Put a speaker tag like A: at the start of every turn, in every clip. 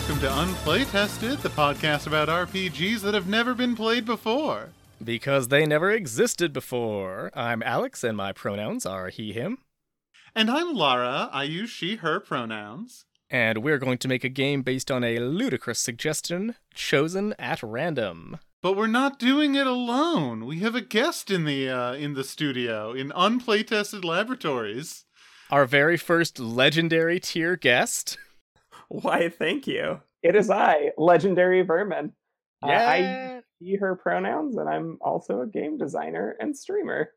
A: welcome to Unplaytested, the podcast about RPGs that have never been played before.
B: Because they never existed before. I'm Alex, and my pronouns are he, him.
A: And I'm Lara. I use she, her pronouns.
B: And we're going to make a game based on a ludicrous suggestion chosen at random.
A: But we're not doing it alone. We have a guest in the uh, in the studio in Unplaytested Laboratories.
B: Our very first legendary tier guest.
C: Why, thank you. It is I, Legendary Vermin. Uh, I
B: Yeah.
C: see her pronouns, and I'm also a game designer and streamer.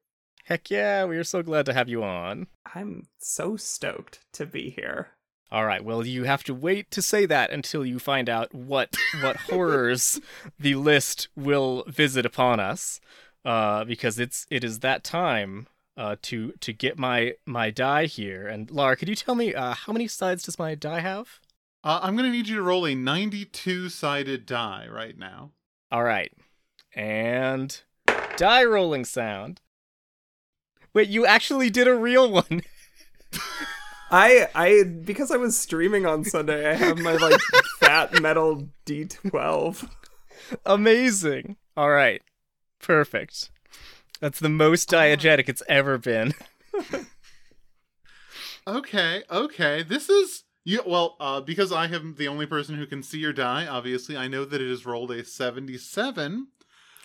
B: Heck yeah, we are so glad to have you on.
C: I'm so stoked to be here.
B: All right, well, you have to wait to say that until you find out what what horrors the list will visit upon us, uh, because it's it is that time uh, to to get my my die here. And Lara, could you tell me uh, how many sides does my die have?
A: Uh, I'm going to need you to roll a 92 sided die right now.
B: All right, and die rolling sound. Wait, you actually did a real one.
C: I I because I was streaming on Sunday, I have my like fat metal D12.
B: Amazing. All right, perfect. That's the most diegetic it's ever been.
A: Okay, okay. This is you well, uh because I am the only person who can see your die, obviously, I know that it has rolled a 77.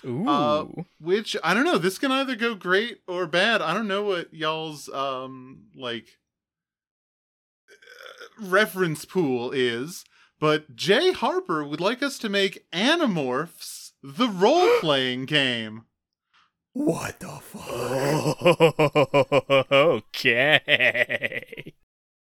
B: Ooh.
A: Uh, which I don't know. This can either go great or bad. I don't know what y'all's um like uh, reference pool is, but Jay Harper would like us to make Animorphs the role playing game.
C: What the fuck?
B: okay.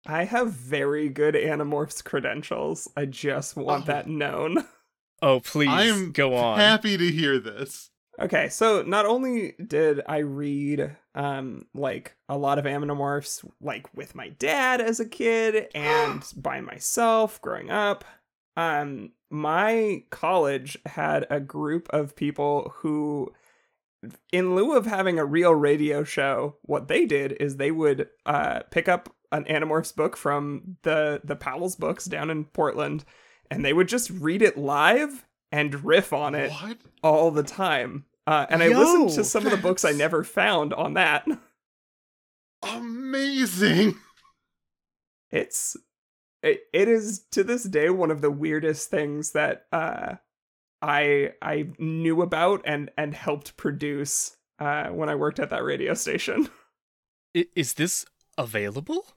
C: I have very good Animorphs credentials. I just want
A: Oh.
C: that known.
B: Oh, please
A: I am
B: go on.
A: happy to hear this.
C: Okay, so not only did I read um like a lot of Animorphs like with my dad as a kid and by myself growing up, um my college had a group of people who in lieu of having a real radio show, what they did is they would uh pick up an Animorphs book from the the Powell's books down in Portland and they would just read it live and riff on it
A: What?
C: all the time. Uh, and I listened to some of the books I never found on that.
A: Amazing.
C: It's it, it is to this day one of the weirdest things that uh, I I knew about and and helped produce uh, when I worked at that radio station.
B: Is this available?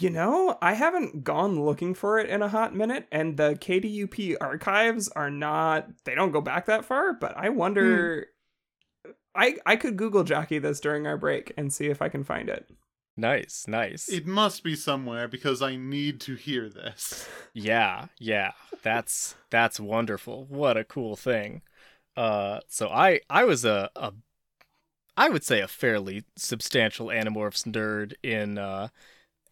C: You know, I haven't gone looking for it in a hot minute, and the KDUP archives are not, they don't go back that far, but I wonder. I, I could Google jockey this during our break and see if I can find it.
B: Nice, nice.
A: It must be somewhere because I need to hear this.
B: Yeah, yeah. That's that's wonderful. What a cool thing. Uh so I I was a a I would say a fairly substantial Animorphs nerd in uh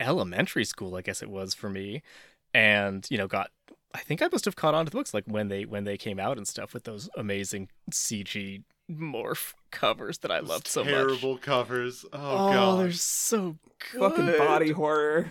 B: elementary school, I guess it was for me. And, you know, got I think I must have caught on to the books like when they when they came out and stuff with those amazing CG morph covers that I loved so much.
A: Terrible covers. Oh,
B: Oh,
A: god.
B: they're so good.
C: Fucking body horror.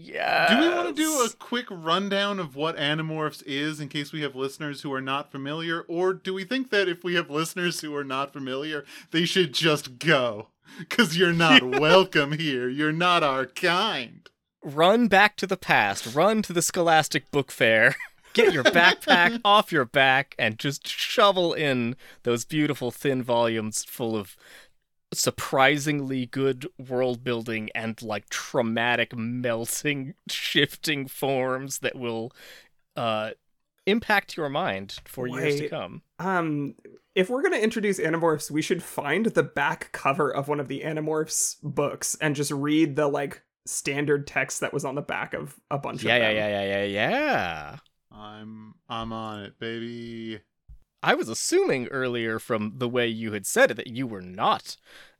B: Yeah.
A: Do we want to do a quick rundown of what Animorphs is in case we have listeners who are not familiar? Or do we think that if we have listeners who are not familiar, they should just go? Because you're not welcome here. You're not our kind.
B: run back to the past, run to the Scholastic Book Fair, get your backpack off your back, and just shovel in those beautiful thin volumes full of surprisingly good world building and like traumatic melting shifting forms that will uh impact your mind for years to come
C: Um, if we're gonna introduce Animorphs, we should find the back cover of one of the Animorphs books and just read the like standard text that was on the back of a bunch
B: yeah
C: of
B: yeah
C: them.
B: yeah yeah yeah yeah
A: I'm I'm on it, baby.
B: I was assuming earlier from the way you had said it that you were not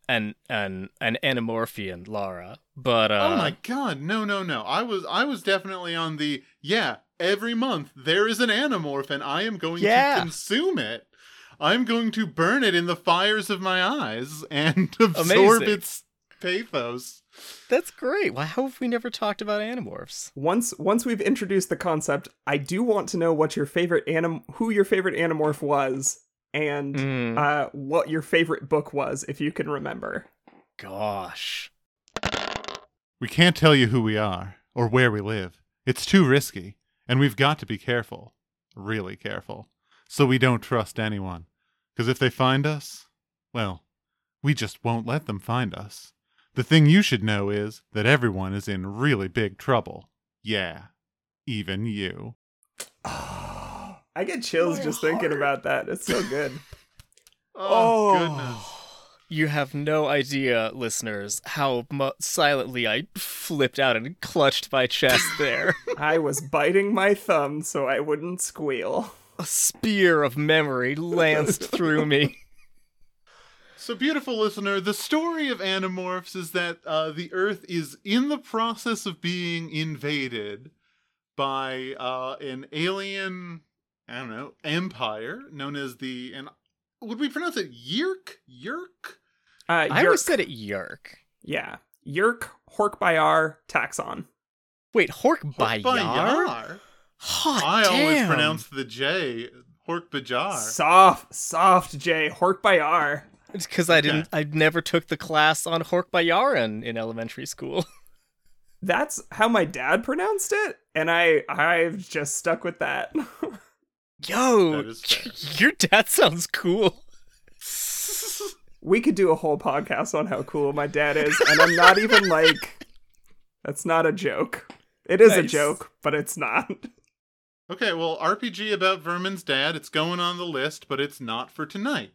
B: an an an Animorphian, Lara. But uh
A: oh my god, no, no, no. I was I was definitely on the yeah, every month there is an Animorph and I am going
B: Yeah.
A: to consume it. I'm going to burn it in the fires of my eyes and absorb
B: Amazing.
A: its pathos.
B: That's great. Why how have we never talked about animorphs?
C: Once once we've introduced the concept, I do want to know what your favorite anim who your favorite animorph was and
B: Mm,
C: uh what your favorite book was if you can remember.
B: gosh.
A: We can't tell you who we are or where we live. It's too risky, and we've got to be careful. Really careful. So we don't trust anyone. Because if they find us, well, we just won't let them find us. The thing you should know is that everyone is in really big trouble. Yeah, even you.
C: I get chills
B: My
C: just thinking about that. It's so good.
A: Oh, oh, goodness.
B: You have no idea, listeners, how mu- silently I flipped out and clutched my chest there.
C: I was biting my thumb so I wouldn't squeal.
B: A spear of memory lanced through me.
A: So, beautiful listener, the story of Animorphs is that uh, the Earth is in the process of being invaded by uh, an alien, I don't know, empire known as the. And would we pronounce it Yeerk? Yeerk?
C: Uh,
B: I
C: Yeerk.
B: always said it Yeerk.
C: yeah. Yeerk, Hork Bayar, Taxxon.
B: Wait, Hork Bayar?
A: Bayar?
B: Hot
A: I always pronounce the J Hork Bajar.
C: Soft, soft J, Hork Bayar.
B: It's because I didn't. I never took the class on Hork Bayaran in elementary school.
C: That's how my dad pronounced it, and I I've just stuck with that.
B: Yo,
A: That is fair.
B: your dad sounds cool.
C: we could do a whole podcast on how cool my dad is, and I'm not even like that's not a joke. It is a joke, but it's not.
A: Okay, well, RPG about Vermin's dad. It's going on the list, but it's not for tonight.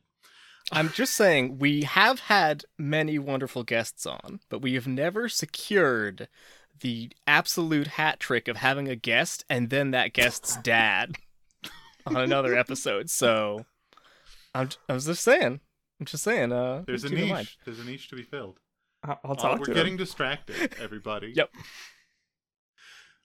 B: I'm just saying we have had many wonderful guests on, but we have never secured the absolute hat trick of having a guest and then that guest's dad on another episode. So I'm I was just saying. I'm just saying. Uh,
A: There's a
B: keep mind.
A: niche. There's a niche to be filled.
C: I'll I'll
A: Uh,
C: talk
A: we're getting
C: him.
A: distracted, everybody.
B: Yep.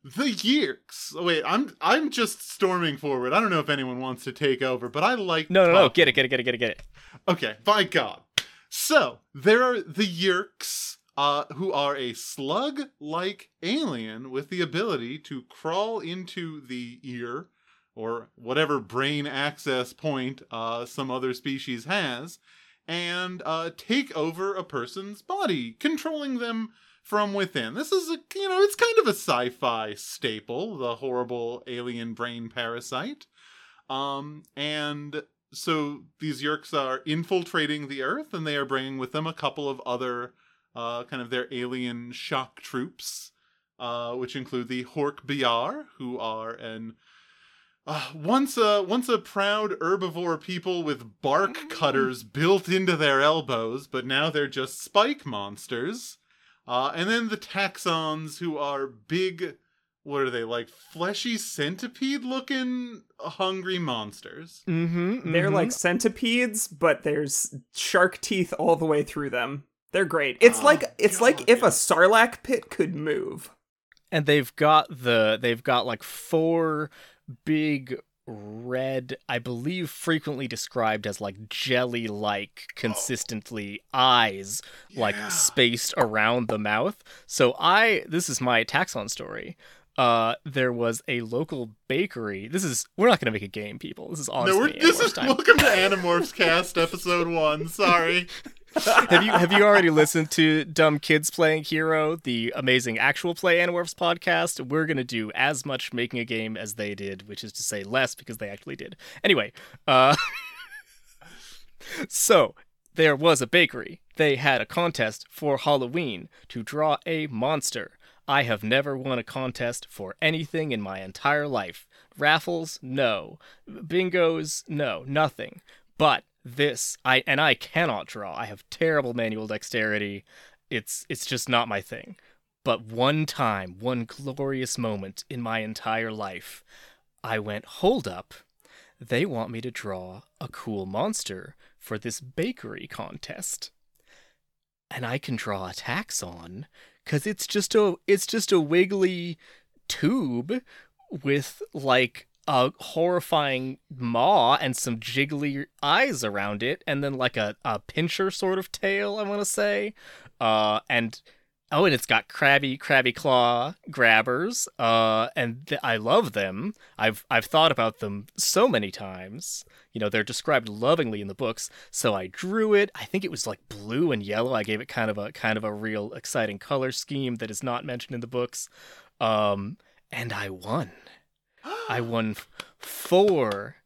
A: The Yeerks. Oh, wait, I'm I'm just storming forward. I don't know if anyone wants to take over, but I like
B: No, no, no. Get it, get it, get it, get it, get it.
A: Okay, by God. So there are the Yeerks, uh, who are a slug-like alien with the ability to crawl into the ear or whatever brain access point uh, some other species has, and uh, take over a person's body, controlling them from within. This is a you know it's kind of a sci-fi staple, the horrible alien brain parasite. Um, and so these Yeerks are infiltrating the Earth, and they are bringing with them a couple of other uh, kind of their alien shock troops, uh, which include the Hork Biar, who are an uh, once a once a proud herbivore people with bark cutters built into their elbows, but now they're just spike monsters. Uh, and then the taxxons, who are big, what are they like, fleshy centipede looking hungry monsters.
B: Mm-hmm.
C: They're like centipedes, but there's shark teeth all the way through them. They're great. It's
A: Oh,
C: like it's like if
A: yeah.
C: a sarlacc pit could move.
B: and they've got the they've got like four big red i believe frequently described as like jelly like consistently eyes like
A: Yeah.
B: spaced around the mouth so i this is my taxxon story uh there was a local bakery this is we're not gonna make a game people this is honestly
A: no, we're, this
B: Animorphs
A: is
B: time.
A: welcome to Animorphs Cast episode one. Sorry.
B: have you have you already listened to Dumb Kids Playing Hero, the amazing actual play Animorphs podcast? We're gonna do as much making a game as they did, which is to say less because they actually did. Anyway, uh so there was a bakery. They had a contest for Halloween to draw a monster. I have never won a contest for anything in my entire life. Raffles, no. Bingos, no. Nothing. But this, I and I cannot draw. I have terrible manual dexterity. It's it's just not my thing. But one time, one glorious moment in my entire life, I went, hold up. They want me to draw a cool monster for this bakery contest. And I can draw a taxxon cuz it's just a it's just a wiggly tube with like a horrifying maw and some jiggly eyes around it and then like a, a pincher sort of tail, I want to say. Uh and Oh, and it's got crabby, crabby claw grabbers. Uh, and th- I love them. I've I've thought about them so many times. You know, they're described lovingly in the books. So I drew it. I think it was like blue and yellow. I gave it kind of a kind of a real exciting color scheme that is not mentioned in the books. Um, and I won. I won four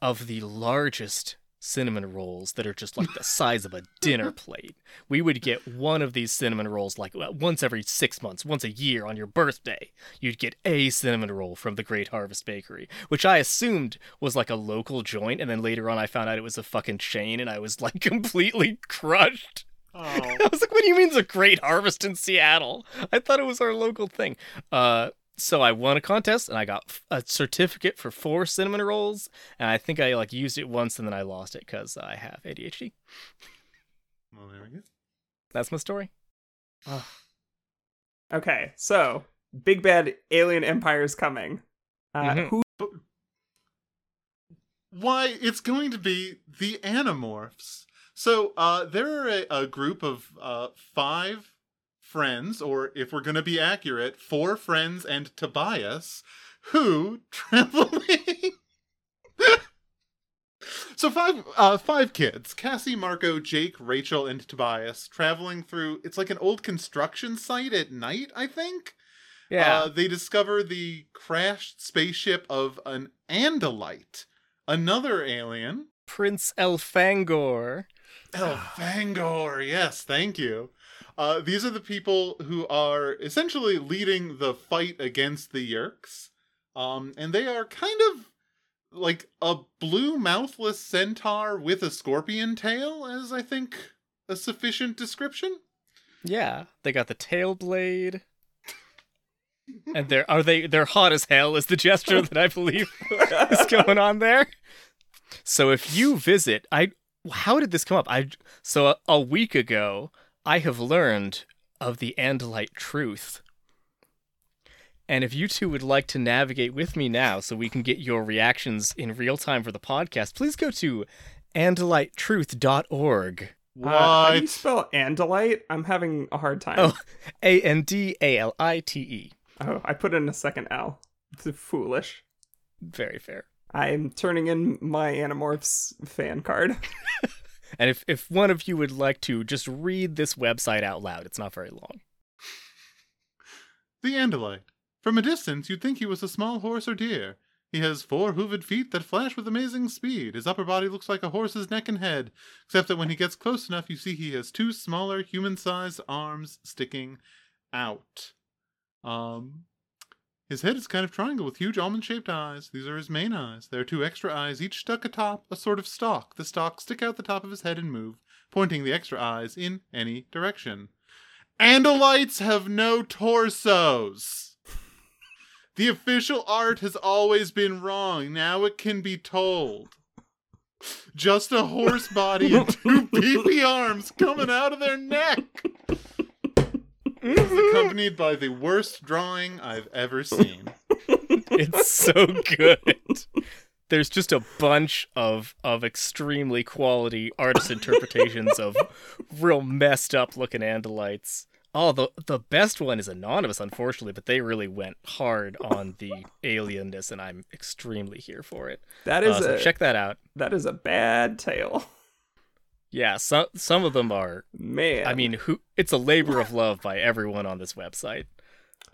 B: of the largest cinnamon rolls that are just like the size of a dinner plate. We would get one of these cinnamon rolls like uh, once every six months, once a year on your birthday. You'd get a cinnamon roll from the Great Harvest Bakery, which I assumed was like a local joint. And then later on, I found out it was a fucking chain and I was like completely crushed.
A: Oh.
B: I was like, what do you mean it's a Great Harvest in Seattle? I thought it was our local thing. Uh, so I won a contest and I got a certificate for four cinnamon rolls, and I think I like used it once and then I lost it because I have ADHD.
A: Well, there we go.
B: That's my story.
C: Okay, so big bad alien empire is coming. Uh,
B: Mhm.
C: Who?
A: Why, it's going to be the Animorphs. So, uh, there are a, a group of uh, five friends, or if we're going to be accurate, four friends and Tobias, who traveling. so five, uh, five kids: Cassie, Marco, Jake, Rachel, and Tobias, traveling through. It's like an old construction site at night, I think.
B: Yeah.
A: Uh, they discover the crashed spaceship of an Andalite, another alien.
B: Prince Elfangor.
A: Elfangor, yes, thank you. Uh, these are the people who are essentially leading the fight against the Yeerks. Um, and they are kind of like a blue mouthless centaur with a scorpion tail, as I think a sufficient description.
B: Yeah. They got the tail blade. And they're are they they're hot as hell is the gesture that I believe is going on there. So if you visit, I how did this come up? I so a, a week ago I have learned of the Andalite truth. And if you two would like to navigate with me now so we can get your reactions in real time for the podcast, please go to andalitetruth.org.
A: What?
C: Uh, how do you spell Andalite? I'm having a hard time.
B: Oh, A N D A L I T E.
C: Oh, I put in a second L. It's foolish.
B: Very fair.
C: I'm turning in my Animorphs fan card.
B: And if, if one of you would like to just read this website out loud, it's not very long.
A: The Andalite. From a distance, you'd think he was a small horse or deer. He has four hooved feet that flash with amazing speed. His upper body looks like a horse's neck and head, except that when he gets close enough, you see he has two smaller human-sized arms sticking out. Um, his head is kind of triangle with huge almond-shaped eyes. These are his main eyes. There are two extra eyes, each stuck atop a sort of stalk. The stalks stick out the top of his head and move, pointing the extra eyes in any direction. Andalites have no torsos. The official art has always been wrong. Now it can be told. Just a horse body and two beefy arms coming out of their neck. This is accompanied by the worst drawing I've ever seen.
B: It's so good. There's just a bunch of of extremely quality artist interpretations of real messed up looking Andalites. Oh, the the best one is anonymous, unfortunately, but they really went hard on the alienness, and I'm extremely here for it.
C: That is Uh,
B: so
C: a
B: check that out.
C: that is a bad tale.
B: Yeah, some some of them are
C: Man.
B: I mean, who? It's a labor of love by everyone on this website.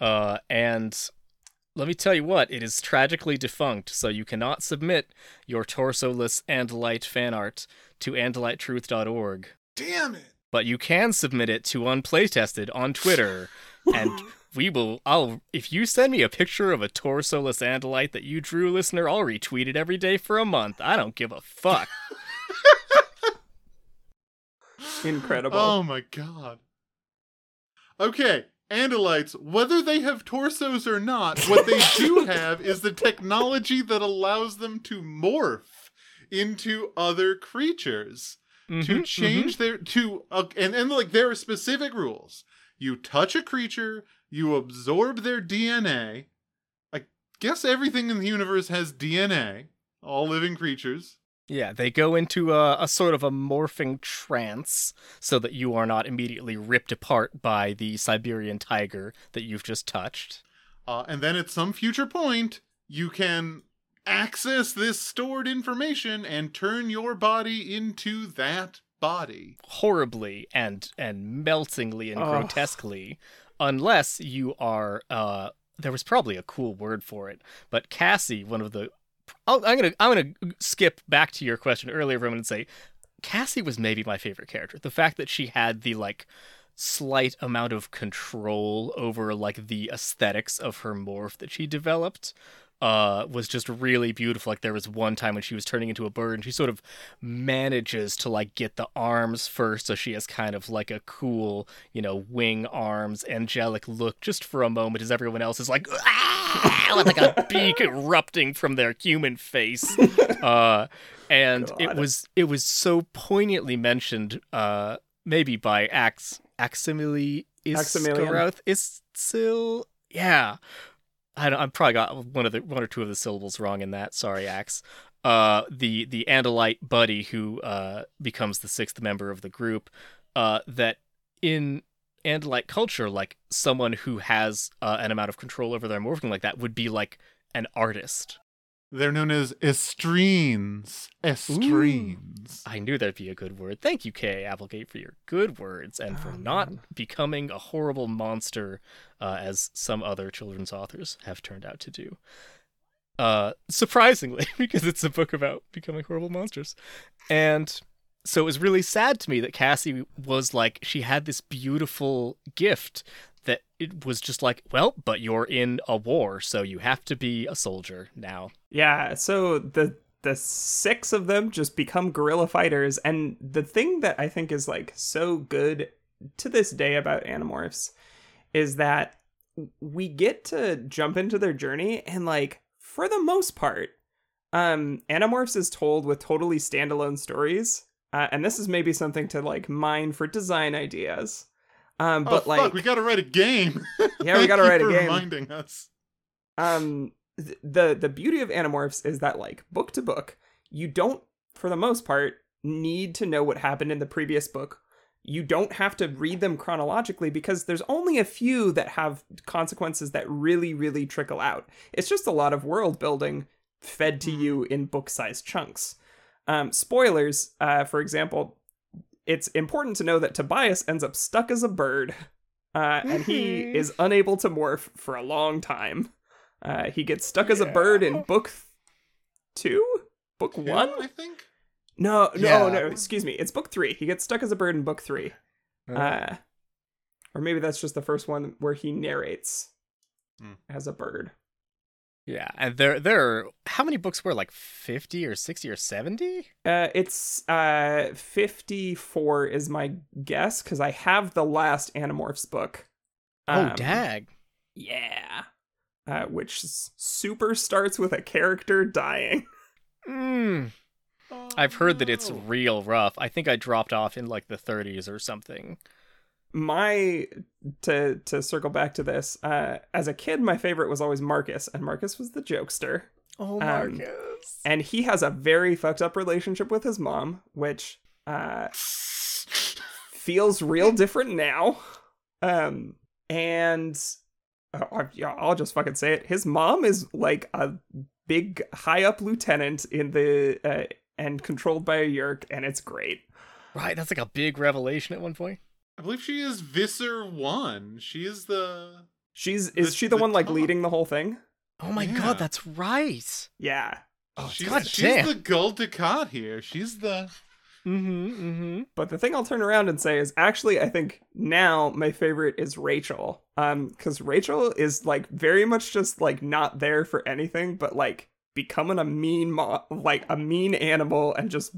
B: Uh, and let me tell you what, it is tragically defunct, so you cannot submit your torsoless Andalite fan art to andalitetruth.org.
A: Damn it.
B: But you can submit it to Unplaytested on Twitter, and we will. I'll if you send me a picture of a torsoless Andalite that you drew, listener, I'll retweet it every day for a month. I don't give a fuck.
C: incredible.
A: Oh my god. Okay, Andalites, whether they have torsos or not, what they do have is the technology that allows them to morph into other creatures. to
B: Mhm,
A: change their to uh, and and like there are specific rules. You touch a creature, you absorb their DNA. I guess everything in the universe has DNA. All living creatures.
B: Yeah, they go into a, a sort of a morphing trance so that you are not immediately ripped apart by the Siberian tiger that you've just touched.
A: Uh, and then at some future point, you can access this stored information and turn your body into that body.
B: Horribly and and meltingly and
C: Oh.
B: grotesquely, unless you are uh there was probably a cool word for it, but Cassie, one of the I'll, I'm gonna I'm gonna skip back to your question earlier, Roman, and say Cassie was maybe my favorite character. The fact that she had the like slight amount of control over like the aesthetics of her morph that she developed uh was just really beautiful like there was one time when she was turning into a bird and she sort of manages to like get the arms first so she has kind of like a cool you know wing arms angelic look just for a moment as everyone else is like "Ah!" with like a beak erupting from their human face uh and it was it was so poignantly mentioned uh maybe by Ax Aximili
C: Aximilian.
B: Iskaroth Istil yeah I don't, I'm probably got one of the one or two of the syllables wrong in that. Sorry Ax uh the the Andalite buddy who uh becomes the sixth member of the group uh that in Andalite culture like someone who has uh, an amount of control over their morphing like that would be like an artist
A: They're known as estreens. Estreens.
B: I knew there'd be a good word. Thank you, K. Applegate, for your good words and for
C: Oh,
B: not
C: man.
B: becoming a horrible monster, uh, as some other children's authors have turned out to do. Uh, surprisingly, because it's a book about becoming horrible monsters. And so it was really sad to me that Cassie was like, she had this beautiful gift that it was just like, well, but you're in a war, so you have to be a soldier now.
C: Yeah, so the the six of them just become guerrilla fighters and the thing that I think is like so good to this day about Animorphs is that we get to jump into their journey and like for the most part um Animorphs is told with totally standalone stories. Uh, and this is maybe something to like mine for design ideas. Um but
A: oh,
C: like
A: fuck, we gotta write a game.
C: Yeah, we gotta write a game.
A: reminding us.
C: um th- the the beauty of animorphs is that like book to book you don't for the most part need to know what happened in the previous book you don't have to read them chronologically because there's only a few that have consequences that really really trickle out it's just a lot of world building fed to you in book sized chunks um, spoilers uh, for example it's important to know that tobias ends up stuck as a bird uh, and he
B: Mhm.
C: is unable to morph for a long time uh, he gets stuck as a bird in book th- two, book
A: Two,
C: one.
A: I think.
C: No, no,
B: Yeah.
C: no. Excuse me. It's book three. He gets stuck as a bird in book three. Uh, or maybe that's just the first one where he narrates
A: Hmm.
C: as a bird.
B: Yeah, and there there are how many books were like 50 or 60 or 70?
C: Uh, it's uh fifty four is my guess because I have the last Animorphs book.
B: oh,
C: Um,
B: dag.
C: Yeah. Uh, which super starts with a character dying.
B: Mm. I've heard that it's
A: Oh,
B: real rough. I think I dropped off in like the 30s or something.
C: My to to circle back to this uh as a kid my favorite was always marcus and marcus was the jokester
B: Oh,
C: Marcus. and he has a very fucked up relationship with his mom which uh feels real different now um and uh, I'll just fucking say it. His mom is like a big high up lieutenant in the uh, and controlled by a Yeerk, and it's great.
B: Right, that's like a big revelation at one point.
A: I believe she is Visser one. She is the.
C: She's is
A: The-
C: she the,
A: the
C: one like
A: top.
C: leading the whole thing?
B: Oh my
A: Yeah.
B: god, that's right.
C: Yeah.
B: Oh,
A: she's
B: god
A: she's
B: damn.
A: the Gul Dukat here. She's the.
B: Mm-hmm, mm-hmm.
C: But the thing I'll turn around and say is actually I think now my favorite is Rachel. Um cuz Rachel is like very much just like not there for anything but like becoming a mean mo- like a mean animal and just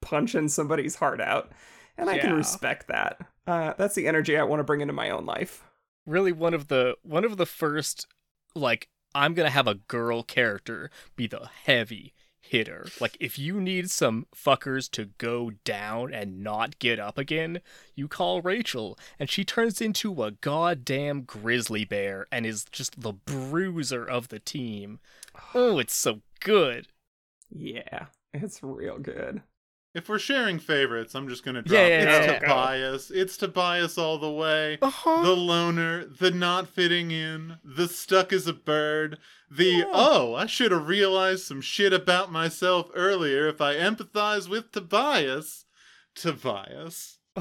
C: punching somebody's heart out. And I can respect that. Uh that's the energy I want to bring into my own life.
B: Really one of the one of the first like I'm going to have a girl character be the heavy hitter. Like if you need some fuckers to go down and not get up again, you call Rachel and she turns into a goddamn grizzly bear and is just the bruiser of the team. Oh, it's so good.
C: Yeah. It's real good.
A: If we're sharing favorites, I'm just gonna drop.
B: Yeah, yeah,
A: it's
C: yeah.
A: Tobias. It's Tobias all the way.
B: Uh-huh.
A: The loner, the not fitting in, the stuck as a bird, the oh, I should have realized some shit about myself earlier if I empathize with Tobias. Tobias.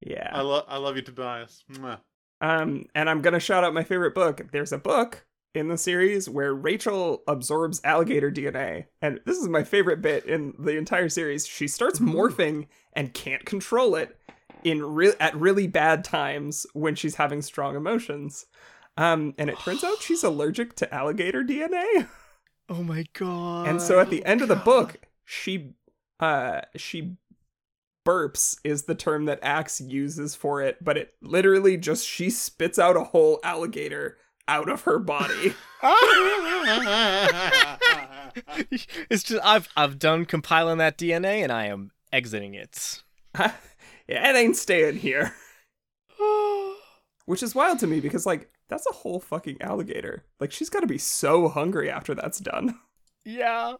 C: Yeah.
A: I love I love you, Tobias. Mwah.
C: Um, and I'm gonna shout out my favorite book. There's a book in the series where Rachel absorbs alligator DNA, and this is my favorite bit in the entire series. She starts morphing and can't control it in re- at really bad times when she's having strong emotions. Um, and it turns out she's allergic to alligator DNA.
B: oh my god.
C: And so at the end of the book, she uh she burps is the term that Ax uses for it, but it literally just she spits out a whole alligator out of her body.
B: it's just I've I've done compiling that DNA and I am exiting it.
C: yeah, it ain't staying here. Which is wild to me because like that's a whole fucking alligator. Like she's got to be so hungry after that's done.
B: yeah.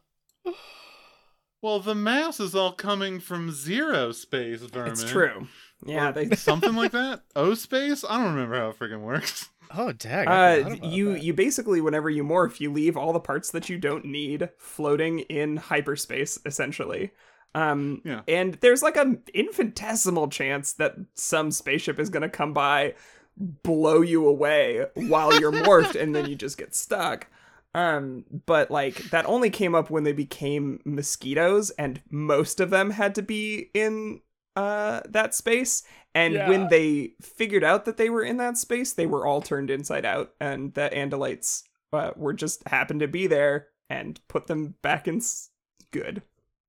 A: well, the mass is all coming from zero space vermin.
C: It's true. Yeah,
A: Or
C: they
A: something like that. O space. I don't remember how it freaking works.
B: Oh dang. I
C: Uh, you
B: that.
C: you basically whenever you morph, you leave all the parts that you don't need floating in hyperspace, essentially. Um,
A: Yeah.
C: and there's like an infinitesimal chance that some spaceship is gonna come by, blow you away while you're morphed, and then you just get stuck. Um, but like that only came up when they became mosquitoes, and most of them had to be in uh that space. And
B: Yeah.
C: when they figured out that they were in that space, they were all turned inside out, and the Andalites uh, were just happened to be there and put them back in s- good.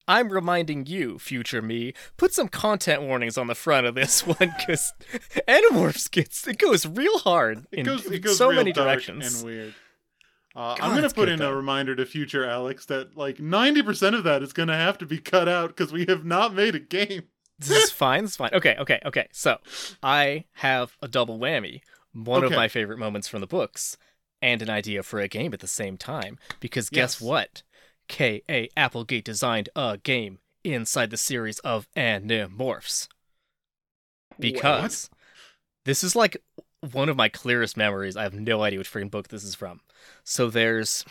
B: I'm reminding you, future me, put some content warnings on the front of this one because Animorphs gets it goes real hard
A: It
B: in
A: goes. It goes
B: so
A: real
B: many
A: dark
B: directions.
A: and weird. Uh,
B: God,
A: I'm gonna put in
B: though.
A: a reminder to future Alex that like 90% of that is gonna have to be cut out because we have not made a game.
B: This is fine. This is fine. Okay, okay, okay. So I have a double whammy. One of my favorite moments from the books, and an idea for a game at the same time. Because guess
A: Yes.
B: what? K.A. Applegate designed a game inside the series of Animorphs. Because this is like one of my clearest memories. I have no idea which freaking book this is from. So there's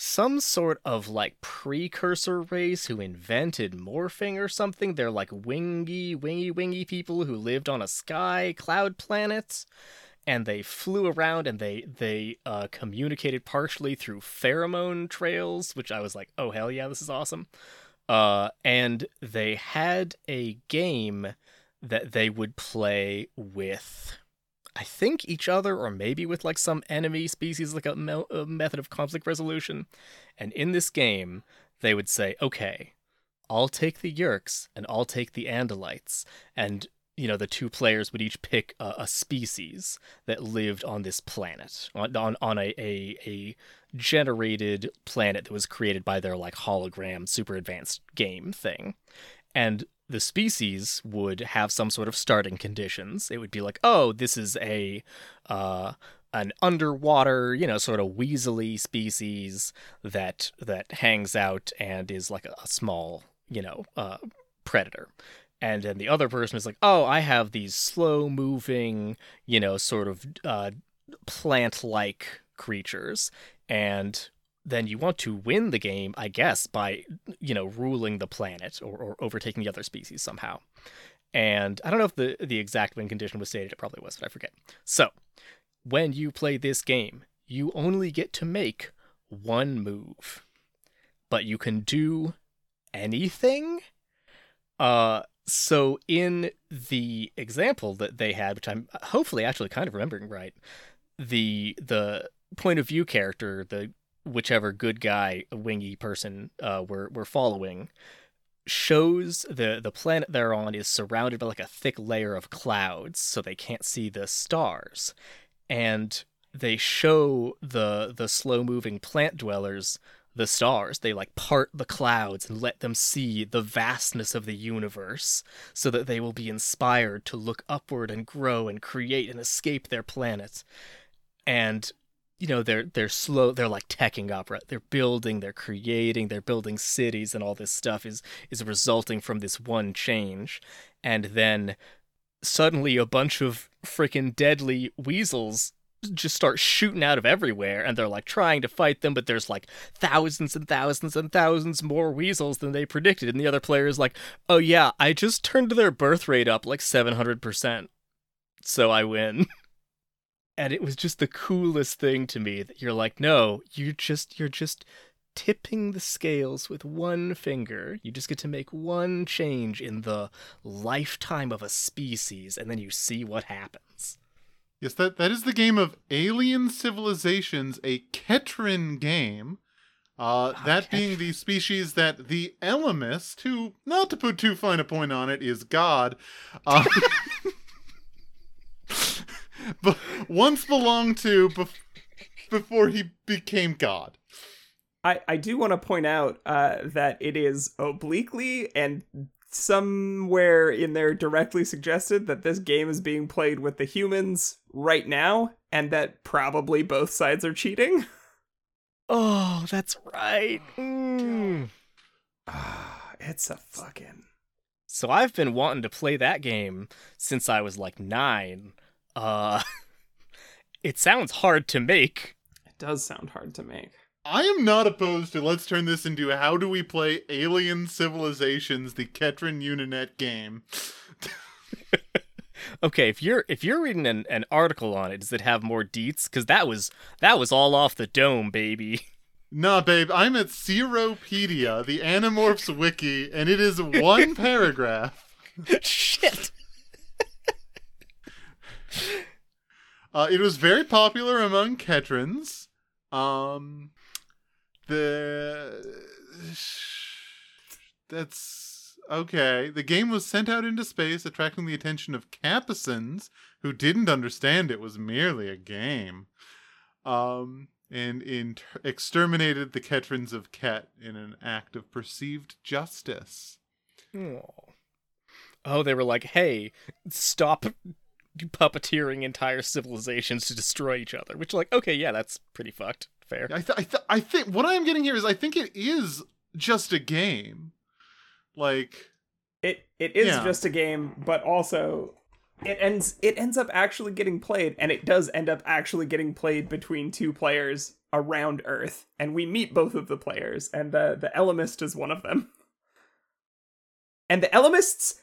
B: some sort of like precursor race who invented morphing or something. They're like wingy, wingy, wingy people who lived on a sky cloud planet. And they flew around and they they uh, communicated partially through pheromone trails, which I was like, oh hell yeah, this is awesome. Uh, and they had a game that they would play with I think each other or maybe with like some enemy species like a, me- a method of conflict resolution. And in this game, they would say, "Okay, I'll take the Yeerks and I'll take the Andalites." And you know, the two players would each pick a, a species that lived on this planet, on on, on a, a a generated planet that was created by their like hologram super advanced game thing. And the species would have some sort of starting conditions. It would be like, oh, this is a uh, an underwater, you know, sort of weaselly species that that hangs out and is like a, a small, you know, uh, predator. And then the other person is like, oh, I have these slow moving, you know, sort of uh, plant like creatures. And then you want to win the game, I guess, by you know ruling the planet or, or overtaking the other species somehow. And I don't know if the the exact win condition was stated. It probably was, but I forget. So when you play this game, you only get to make one move, but you can do anything. Uh, so in the example that they had, which I'm hopefully actually kind of remembering right, the the point of view character, the whichever good guy, wingy person uh, we're we're following, shows the the planet they're on is surrounded by like a thick layer of clouds, so they can't see the stars, and they show the the slow moving plant dwellers the stars. They like part the clouds and let them see the vastness of the universe so that they will be inspired to look upward and grow and create and escape their planet. And you know they're they're slow they're like teching up right? They're building they're creating they're building cities and all this stuff is is resulting from this one change. And then suddenly a bunch of freaking deadly weasels just start shooting out of everywhere and they're like trying to fight them but there's like thousands and thousands and thousands more weasels than they predicted. And the other player is like oh yeah i just turned their birth rate up like 700% so i win and it was just the coolest thing to me that you're like no you just you're just tipping the scales with one finger. You just get to make one change in the lifetime of a species and then you see what happens.
A: Yes, that, that is the game of Alien Civilizations, a Ketran game. Uh,
B: Ah,
A: that being the species that the Ellimist, who, not to put too fine a point on it, is God, uh, but once belonged to bef- before he became God.
C: I, I do want to point out uh, that it is obliquely and somewhere in there directly suggested that this game is being played with the humans right now, and that probably both sides are cheating.
B: oh that's right Mm.
C: Ah, it's a fucking.
B: So I've been wanting to play that game since I was like nine. Uh, it sounds hard to make.
C: It does sound hard to make.
A: I am not opposed to let's turn this into how do we play Alien Civilizations, the Ketran Uninet game.
B: Okay, if you're if you're reading an, an article on it, does it have more deets? Because that was that was all off the dome, baby.
A: Nah, babe, I'm at Ceropedia, the Animorphs wiki, and it is one paragraph.
B: Shit.
A: Uh, it was very popular among Ketrans. Um, the that's okay. The game was sent out into space, attracting the attention of Capucins, who didn't understand it was merely a game. Um, and in exterminated the Ketrans of Ket in an act of perceived justice.
B: Oh. oh, they were like, "Hey, stop puppeteering entire civilizations to destroy each other." Which, like, okay, yeah, that's pretty fucked. Fair.
A: I, th- I, th- I think what I'm getting here is I think it is just a game. Like,
C: It it is
A: Yeah.
C: just a game, but also it ends it ends up actually getting played, and it does end up actually getting played between two players around Earth, and we meet both of the players, and the the Ellimist is one of them. And the Ellimists,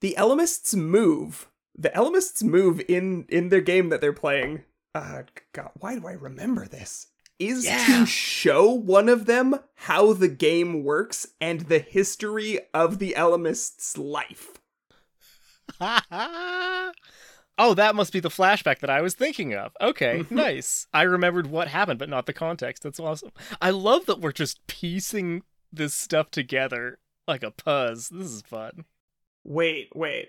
C: the Ellimists move. The Ellimists move in in their game that they're playing. Uh, God, why do I remember this? Is
B: Yeah.
C: to show one of them how the game works and the history of the Ellimist's life.
B: oh, that must be the flashback that I was thinking of. Okay, nice. I remembered what happened, but not the context. That's awesome. I love that we're just piecing this stuff together like a puzzle. This is fun.
C: Wait, wait.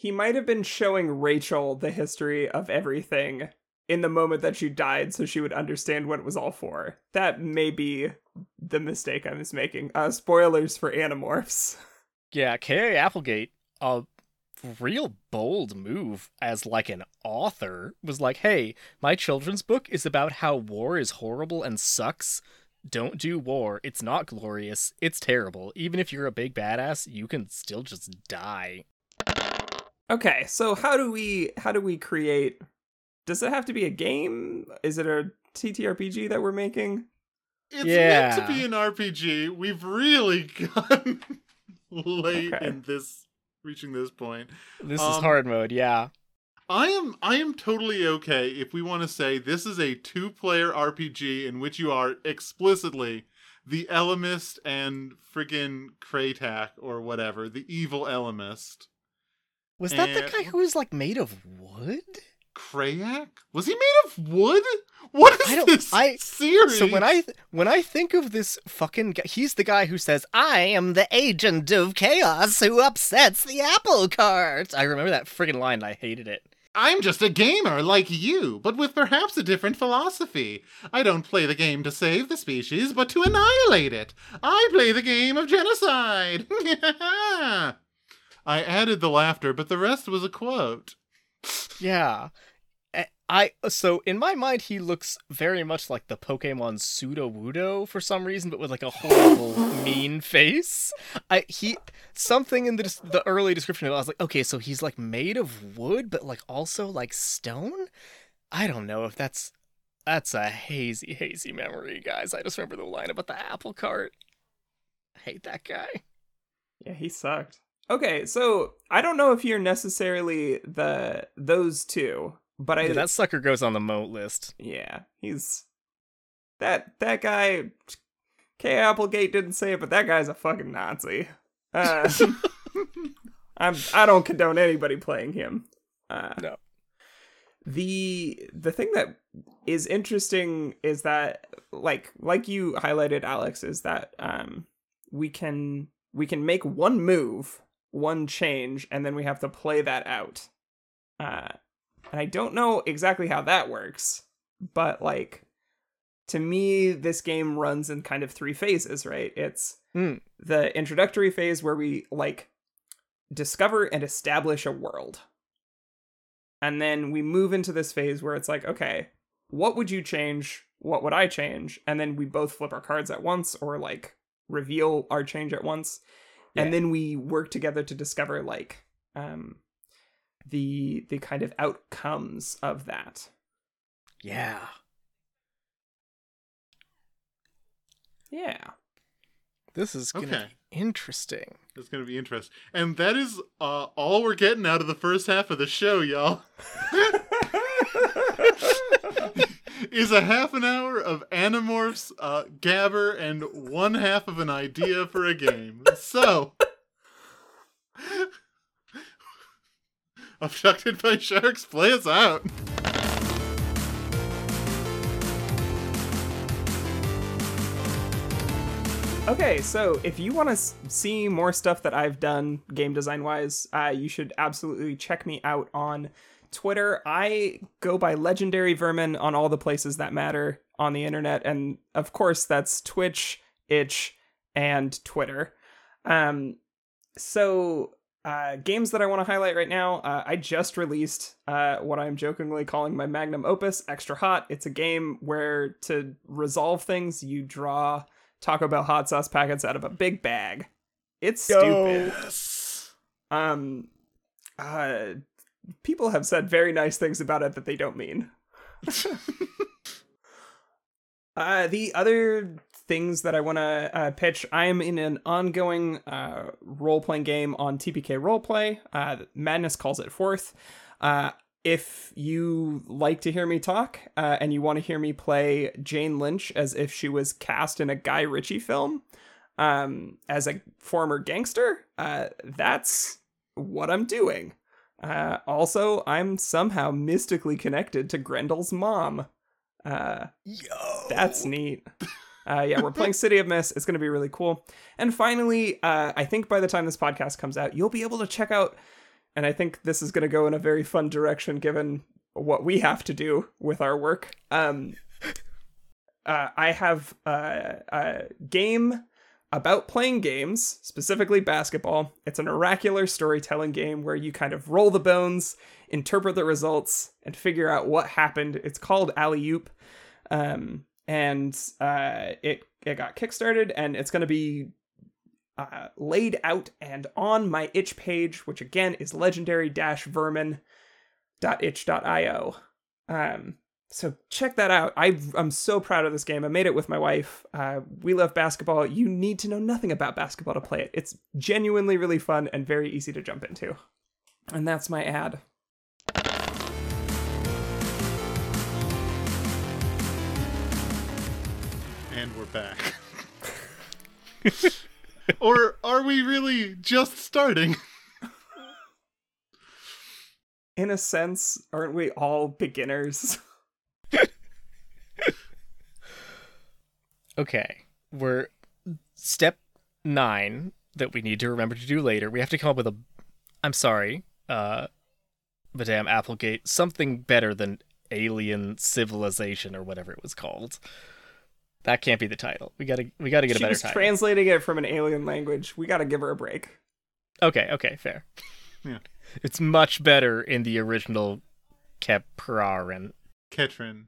C: He might have been showing Rachel the history of everything in the moment that she died so she would understand what it was all for. That may be the mistake I was making. Uh spoilers for Animorphs.
B: Yeah, K.A. Applegate, a real bold move as like an author, was like, hey, my children's book is about how war is horrible and sucks. Don't do war. It's not glorious. It's terrible. Even if you're a big badass, you can still just die.
C: Okay, so how do we how do we create does it have to be a game? Is it a TTRPG that we're making?
A: it's
B: Yeah.
A: meant to be an RPG. We've really gone late
C: Okay.
A: in this, reaching this point.
B: This is
A: Um,
B: hard mode, yeah.
A: I am I am totally okay if we want to say this is a two-player RPG in which you are explicitly the Ellimist and friggin' Kratak or whatever, the evil Ellimist.
B: Was that the guy who was like made of wood?
A: Crayak? Was he made of wood? What is
B: I don't-
A: this
B: I-
A: series?
B: So when I when I think of this fucking guy, he's the guy who says, "I am the agent of chaos who upsets the apple cart." I remember that friggin' line. and I hated it.
A: I'm just a gamer like you, but with perhaps a different philosophy. I don't play the game to save the species, but to annihilate it. I play the game of genocide. I added the laughter, but the rest was a quote.
B: Yeah, I, I so in my mind he looks very much like the Pokemon Sudowoodo for some reason, but with like a horrible mean face. I he something in the the early description of it, I was like, okay, so he's like made of wood, but like also like stone. I don't know if that's that's a hazy hazy memory, guys. I just remember the line about the apple cart. I hate that guy.
C: Yeah, he sucked. Okay, so I don't know if you're necessarily the those two, but I
B: Yeah, that sucker goes on the moat list.
C: yeah, he's that that guy. K. Applegate didn't say it, but that guy's a fucking Nazi. Uh, I'm I don't condone anybody playing him. Uh,
B: No.
C: The the thing that is interesting is that like like you highlighted, Alex, is that um we can we can make one move, one change, and then we have to play that out. Uh, and I don't know exactly how that works, but like to me, this game runs in kind of three phases, right? It's
B: Hmm.
C: the introductory phase where we like discover and establish a world. And then we move into this phase where it's like, okay, what would you change? What would I change? And then we both flip our cards at once or like reveal our change at once.
B: Yeah.
C: And then we work together to discover like um the the kind of outcomes of that.
B: Yeah.
C: Yeah.
B: This is gonna
A: Okay.
B: be interesting.
A: It's gonna be interesting. And that is uh, all we're getting out of the first half of the show, y'all. is a half an hour of Animorphs, uh, Gabber, and one half of an idea for a game. So, abducted by sharks, play us out.
C: Okay, so if you want to see more stuff that I've done game design wise, uh, you should absolutely check me out on Twitter. I go by Legendary Vermin on all the places that matter on the internet, and of course, that's Twitch, Itch, and Twitter. Um, so uh, games that I want to highlight right now, uh, I just released uh, what I'm jokingly calling my magnum opus, Extra Hot. It's a game where to resolve things, you draw Taco Bell hot sauce packets out of a big bag. It's stupid.
A: Yes.
C: Um, uh, people have said very nice things about it that they don't mean. uh, the other things that I want to uh, pitch, I'm in an ongoing uh, role playing game on TPK Roleplay. Uh, Madness calls it forth. Uh, if you like to hear me talk uh, and you want to hear me play Jane Lynch as if she was cast in a Guy Ritchie film um, as a former gangster, uh, that's what I'm doing. Uh, also, I'm somehow mystically connected to Grendel's mom. Uh,
B: Yo.
C: that's neat. Uh, yeah, we're playing City of Mist. It's going to be really cool. And finally, uh, I think by the time this podcast comes out, you'll be able to check out. And I think this is going to go in a very fun direction given what we have to do with our work. Um, uh, I have uh, a game about playing games, specifically basketball. It's an oracular storytelling game where you kind of roll the bones, interpret the results, and figure out what happened. It's called Alley Oop. Um, and uh, it it got kickstarted, and it's going to be uh, laid out and on my itch page, which again is legendary-vermin.itch.io. Um, so check that out. I I'm so proud of this game. I made it with my wife. Uh, we love basketball. You need to know nothing about basketball to play it. It's genuinely really fun and very easy to jump into. And that's my ad.
A: And we're back. or are we really just starting?
C: In a sense, aren't we all beginners?
B: Okay, we're step nine that we need to remember to do later. We have to come up with a. I'm sorry, uh, Madame Applegate, something better than alien civilization or whatever it was called. That can't be the title. We gotta, we gotta get a better
C: was
B: title.
C: translating it from an alien language. We got to give her a break.
B: okay, okay, fair.
A: Yeah.
B: It's much better in the original Kepraran
A: Ketrin.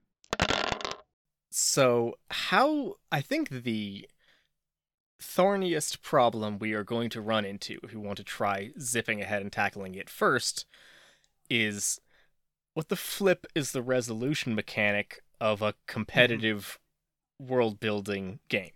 B: So, how I think the thorniest problem we are going to run into if we want to try zipping ahead and tackling it first is what the flip is the resolution mechanic of a competitive world building game.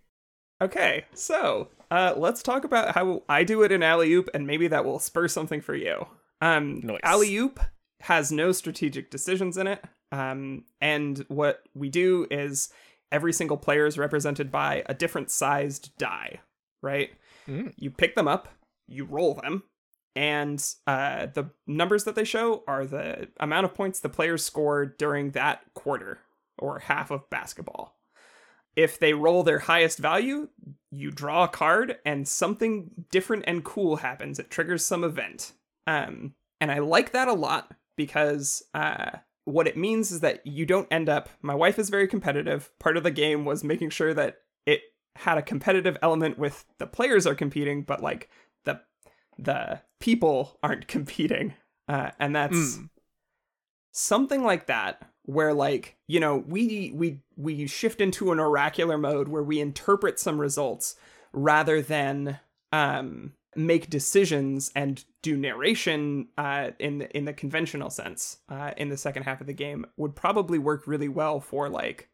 C: Okay, so uh, let's talk about how I do it in Alley Oop, and maybe that will spur something for you. Um,
B: Nice.
C: Alley Oop has no strategic decisions in it, um, and what we do is every single player is represented by a different sized die, right?
B: Mm.
C: You pick them up, you roll them, and uh, the numbers that they show are the amount of points the players scored during that quarter or half of basketball. If they roll their highest value, you draw a card and something different and cool happens. It triggers some event. Um, and I like that a lot because uh, what it means is that you don't end up. My wife is very competitive. Part of the game was making sure that it had a competitive element with the players are competing, but like the the people aren't competing, uh, and that's
B: Mm.
C: something like that where like you know we we we shift into an oracular mode where we interpret some results rather than um make decisions and do narration uh in the, in the conventional sense uh in the second half of the game would probably work really well for like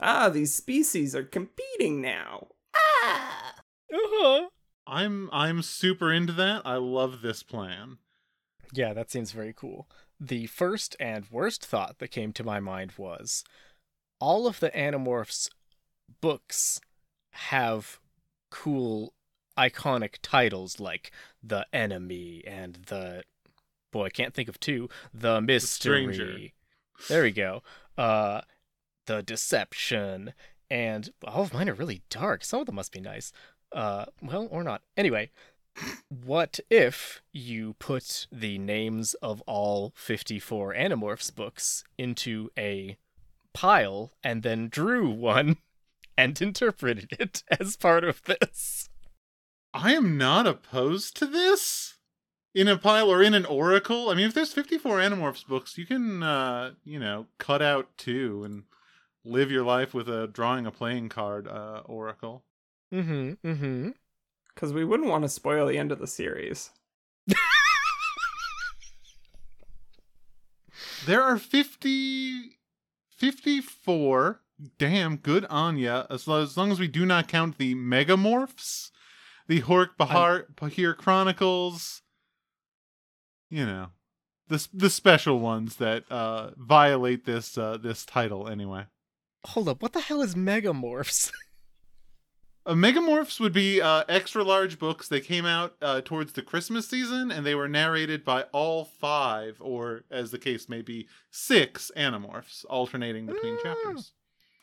C: ah these species are competing now ah
B: Uh-huh.
A: I'm I'm super into that. I love this plan.
B: Yeah, that seems very cool. The first and worst thought that came to my mind was all of the Animorphs books have cool iconic titles like The Enemy and the boy, I can't think of two, The Mystery.
A: Stranger.
B: There we go. Uh The Deception and all of mine are really dark. Some of them must be nice. Uh well, or not. Anyway, what if you put the names of all 54 Animorphs books into a pile and then drew one and interpreted it as part of this?
A: I am not opposed to this in a pile or in an oracle. I mean, if there's 54 Animorphs books, you can, uh, you know, cut out two and live your life with a drawing a playing card uh, oracle.
B: Mm-hmm. Mm-hmm.
C: because we wouldn't want to spoil the end of the series
A: There are 50, 54. Damn, good on ya. As, as long as we do not count the Megamorphs, the Hork Bahar Bahir Chronicles, you know, the the special ones that uh, violate this uh, this title anyway.
B: Hold up, what the hell is Megamorphs?
A: Uh, Megamorphs would be uh, extra large books. They came out uh, towards the Christmas season, and they were narrated by all five, or as the case may be, six Animorphs, alternating between
B: Mm.
A: chapters.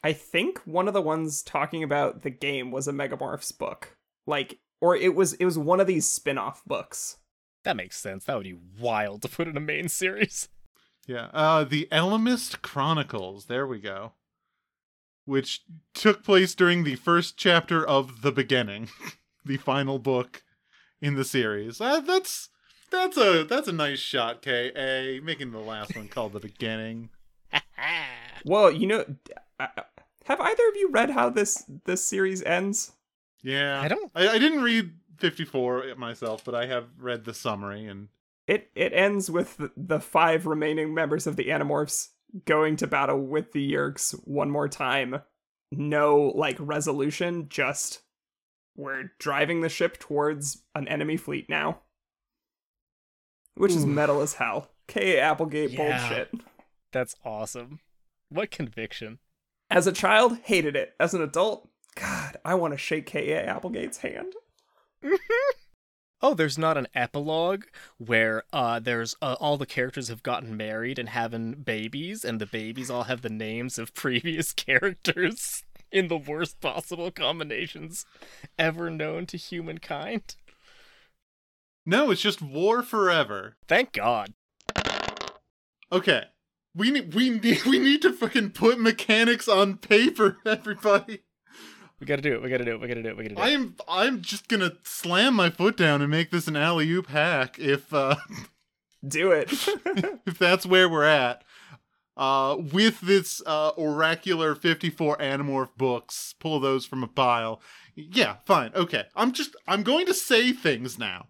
C: I think one of the ones talking about the game was a Megamorphs book. Like or it was it was one of these spin-off books.
B: that makes sense. That would be wild to put in a main series.
A: Yeah, uh, the Ellimist Chronicles. There we go. Which took place during the first chapter of the beginning, the final book in the series. Uh, that's that's a that's a nice shot, K. making the last one called the beginning.
C: Well, you know uh, have either of you read how this this series ends?
A: Yeah,
B: I don't
A: I, I didn't read fifty four myself, but I have read the summary and
C: It it ends with the, the five remaining members of the Animorphs going to battle with the Yeerks one more time. No like resolution, just we're driving the ship towards an enemy fleet now. Which is metal as hell. K. Applegate
B: Yeah.
C: bullshit.
B: That's awesome. What conviction.
C: As a child, hated it. As an adult, God, I want to shake K.A. Applegate's hand.
B: Oh, there's not an epilogue where uh there's uh, all the characters have gotten married and having babies and the babies all have the names of previous characters in the worst possible combinations ever known to humankind.
A: no, it's just War Forever.
B: Thank God.
A: Okay, we need we need we need to fucking put mechanics on paper, everybody.
B: We got to do it. We got to do it. We got to do it. We got to do it.
A: I'm I'm just gonna slam my foot down and make this an alley oop hack if uh
C: Do it.
A: if that's where we're at. uh, with this uh, oracular 54 Animorph books, pull those from a pile. Yeah, fine. Okay. I'm just, I'm going to say things now.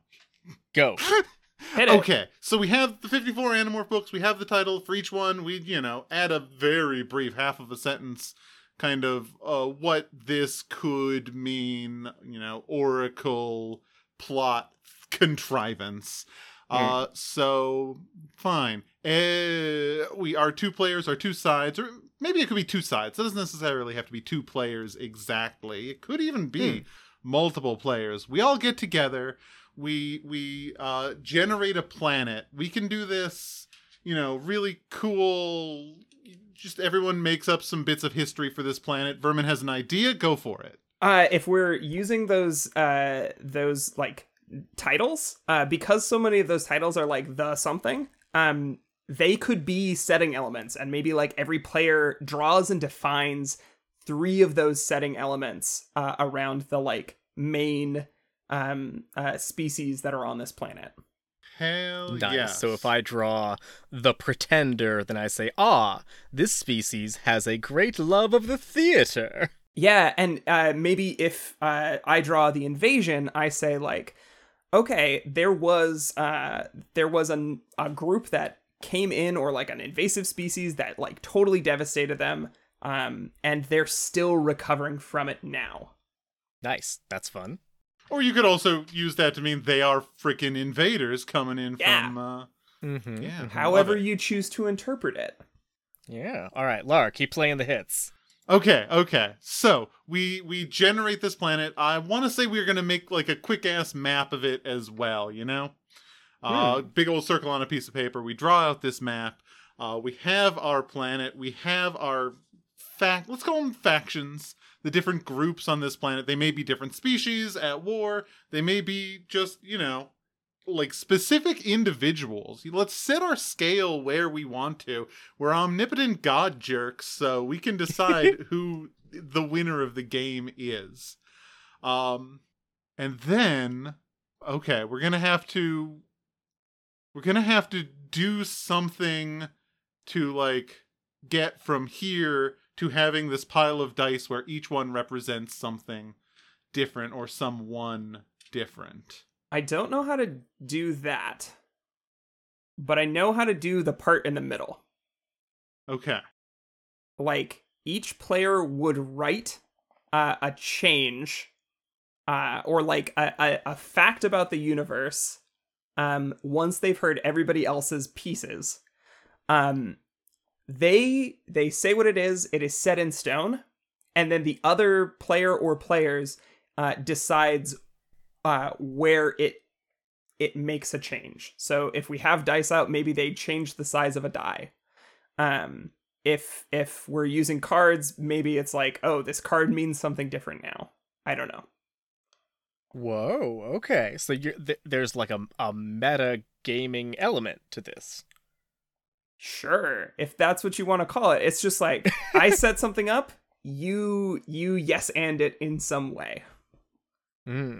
B: Go.
C: Hit it.
A: Okay, so we have the 54 Animorph books. We have the title for each one. We, you know, add a very brief half of a sentence, kind of uh, what this could mean, you know, Oracle plot contrivance. Uh, so fine. Uh, we are two players, are two sides, or maybe it could be two sides. It doesn't necessarily have to be two players exactly. It could even be multiple players. We all get together we we uh generate a planet we can do this you know really cool just everyone makes up some bits of history for this planet vermin has an idea go for it
C: Uh, if we're using those uh those like titles, uh, because so many of those titles are like the something, um, they could be setting elements, and maybe like every player draws and defines three of those setting elements uh, around the like main um uh species that are on this planet.
A: Hell
B: Nice.
A: yeah
B: So if I draw the pretender, then I say, ah, this species has a great love of the theater.
C: Yeah, and uh, maybe if uh, I draw the invasion, I say like, okay, there was uh, there was an, a group that came in, or like an invasive species that like totally devastated them, um, and they're still recovering from it now.
B: Nice. That's fun.
A: Or you could also use that to mean they are freaking invaders coming in
C: Yeah.
A: from uh
B: Mm-hmm.
A: yeah
C: However you choose to interpret it.
B: Yeah. All right, Lar, keep playing the hits.
A: Okay, okay. So we we generate this planet. I want to say we're gonna make like a quick ass map of it as well. You know, uh, big old circle on a piece of paper. We draw out this map. Uh, we have our planet. We have our fact. Let's call them factions. The different groups on this planet. They may be different species at war. They may be just you know like specific individuals. Let's set our scale where we want to. We're omnipotent god jerks, so we can decide who the winner of the game is. Um and then okay, we're going to have to we're going to have to do something to like get from here to having this pile of dice where each one represents something different or someone different.
C: I don't know how to do that, but I know how to do the part in the middle.
A: Okay.
C: like each player would write uh, a change uh, or like a, a, a fact about the universe um, once they've heard everybody else's pieces um, they they say what it is it is set in stone and then the other player or players uh, decides uh, where it it makes a change so if we have dice out maybe they change the size of a die um if if we're using cards maybe it's like oh this card means something different now i don't know
B: Whoa. Okay. So th- there's like a a meta gaming element to this.
C: Sure if that's what you want to call it it's just like i set something up you you yes and it in some way
B: Hmm.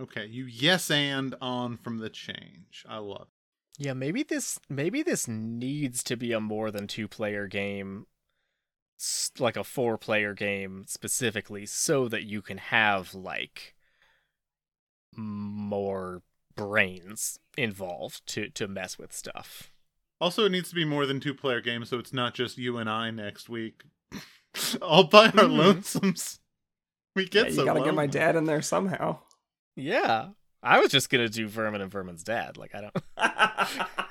A: Okay, you yes and on from the change. I love it.
B: Yeah, maybe this maybe this needs to be a more than two player game, like a four player game specifically, so that you can have like more brains involved to to mess with stuff.
A: Also, it needs to be more than two player game, so it's not just you and I next week. All by our
B: Mhm.
A: lonesomes. We
C: Yeah,
A: get
C: you
A: so
C: gotta get my dad in there somehow
B: Yeah, I was just gonna do Vermin and Vermin's dad. Like I don't,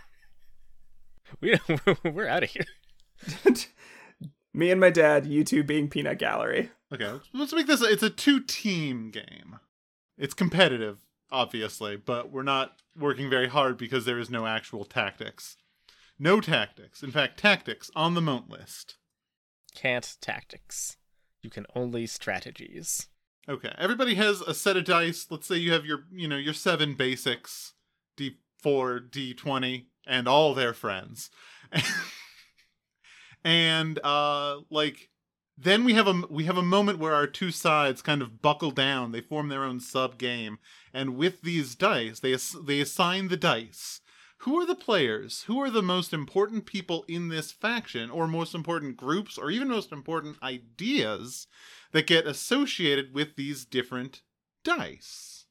B: we we're out of here.
C: me and my dad you two being peanut gallery
A: Okay, let's- let's make this. It's a two team game. It's competitive, obviously, but we're not working very hard because there is no actual tactics. No tactics. In fact, tactics on the mount list.
B: Can't tactics. You can only strategies.
A: Okay, everybody has a set of dice. Let's say you have your, you know, your seven basics, D4, D20, and all their friends. and uh like then we have a we have a moment where our two sides kind of buckle down. They form their own sub game, and with these dice, they ass- they assign the dice who are the players? Who are the most important people in this faction, or most important groups, or even most important ideas that get associated with these different dice?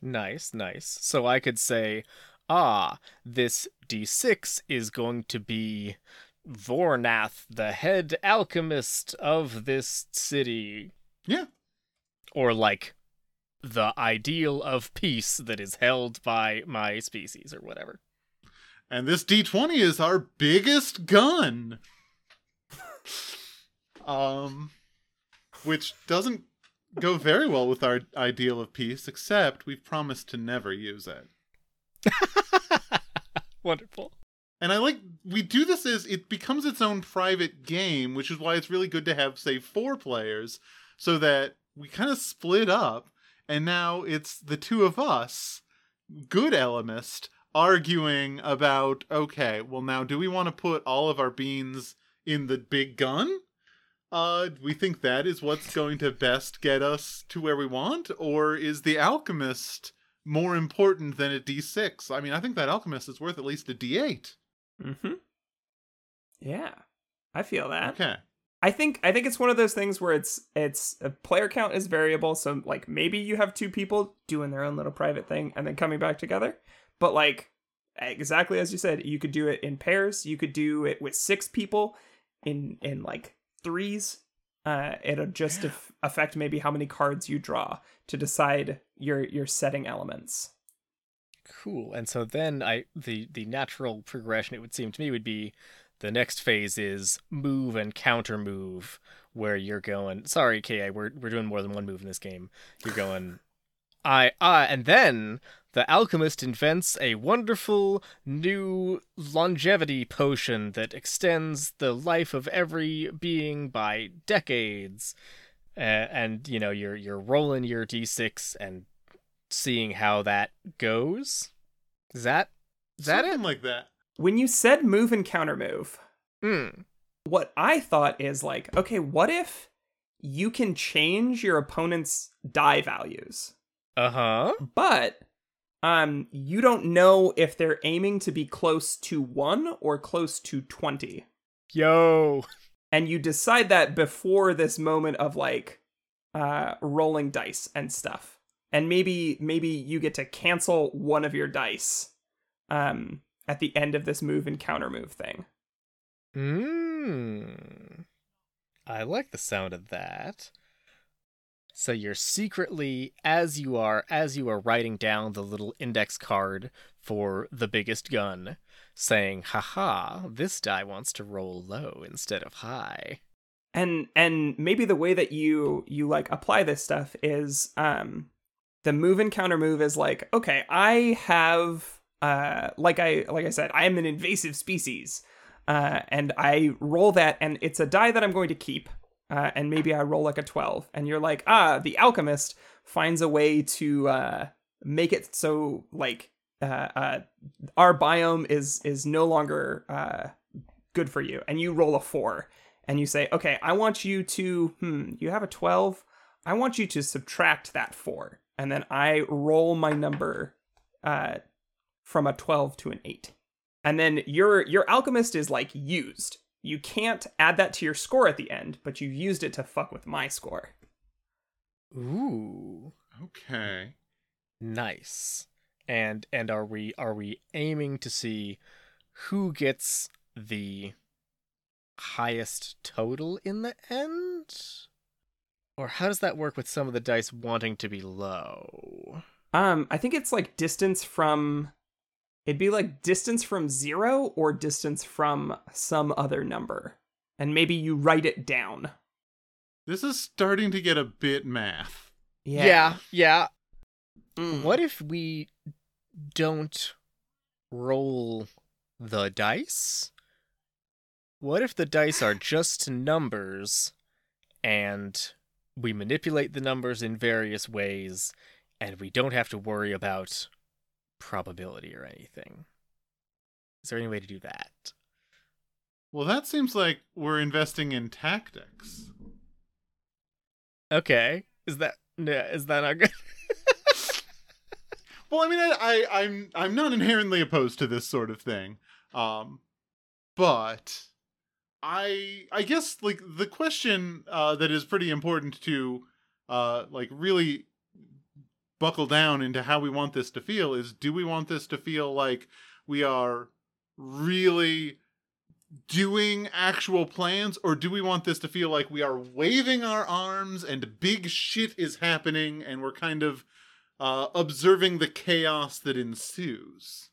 B: Nice, nice. So I could say, ah, this D6 is going to be Vornath, the head alchemist of this city.
A: Yeah.
B: Or like the ideal of peace that is held by my species or whatever.
A: And this D20 is our biggest gun. um which doesn't go very well with our ideal of peace, except we've promised to never use it.
B: Wonderful.
A: And I like we do this as it becomes its own private game, which is why it's really good to have say four players so that we kind of split up and now it's the two of us, good Ellimist, arguing about okay, well now do we want to put all of our beans in the big gun? Uh, we think that is what's going to best get us to where we want, or is the alchemist more important than a D6? I mean, I think that alchemist is worth at least a D8.
C: Mm-hmm. Yeah, I feel that.
A: Okay.
C: I think I think it's one of those things where it's it's a player count is variable, so like maybe you have two people doing their own little private thing and then coming back together. But like exactly as you said, you could do it in pairs. You could do it with six people in in like threes. Uh, it'll just af- affect maybe how many cards you draw to decide your your setting elements.
B: Cool. And so then I the the natural progression it would seem to me would be the next phase is move and counter move where you're going sorry ki we're we're doing more than one move in this game you're going i i and then the alchemist invents a wonderful new longevity potion that extends the life of every being by decades. Uh, and you know you're you're rolling your d6 and seeing how that goes. Is that is that
A: Something
B: it?
A: like that.
C: When you said move and counter move,
B: Hmm.
C: what I thought is like, okay, what if you can change your opponent's die values,
B: uh-huh.
C: But um you don't know if they're aiming to be close to 1 or close to 20.
B: yo
C: And you decide that before this moment of like uh rolling dice and stuff. And maybe maybe you get to cancel one of your dice um at the end of this move and counter move thing.
B: Mm. I like the sound of that. So you're secretly, as you are, as you are writing down the little index card for the biggest gun, saying, haha, this die wants to roll low instead of high.
C: and and maybe the way that you you like apply this stuff is um the move and counter move is like okay i have uh like i like i said i am an invasive species uh and i roll that and it's a die that i'm going to keep uh and maybe i roll like a 12 and you're like ah the alchemist finds a way to uh make it so like uh, uh our biome is is no longer uh good for you and you roll a 4 and you say, okay, I want you to, hmm, you have a 12. I want you to subtract that 4. And then I roll my number uh, from a 12 to an 8. And then your your alchemist is like used. You can't add that to your score at the end, but you used it to fuck with my score.
B: Ooh,
A: Okay.
B: nice. And and are we are we aiming to see who gets the highest total in the end? Or how does that work with some of the dice wanting to be low?
C: Um, I think it's like distance from it'd be like distance from 0 or distance from some other number. And maybe you write it down.
A: This is starting to get a bit math.
B: yeah. yeah.
C: Mm.
B: What if we don't roll the dice? What if the dice are just numbers and we manipulate the numbers in various ways and we don't have to worry about probability or anything? Is there any way to do that?
A: Well, that seems like we're investing in tactics.
B: Okay. Is that yeah, is that not good?
A: Well, I mean, I, I I'm I'm not inherently opposed to this sort of thing, um, but I I guess like the question uh, that is pretty important to uh, like really buckle down into how we want this to feel is: do we want this to feel like we are really doing actual plans, or do we want this to feel like we are waving our arms and big shit is happening and we're kind of uh, observing the chaos that ensues?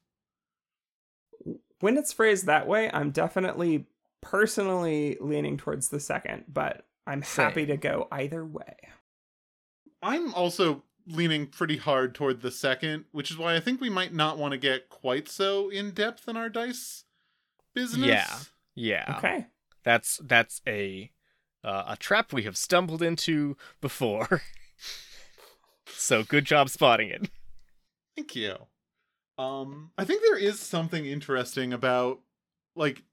C: When it's phrased that way, I'm definitely personally leaning towards the second, but I'm happy
B: Same.
C: to go either way.
A: I'm also leaning pretty hard toward the second, which is why I think we might not want to get quite so in depth in our dice business.
B: Yeah. Yeah.
C: Okay.
B: That's that's a uh, a trap we have stumbled into before. so good job spotting it.
A: Thank you. Um, I think there is something interesting about like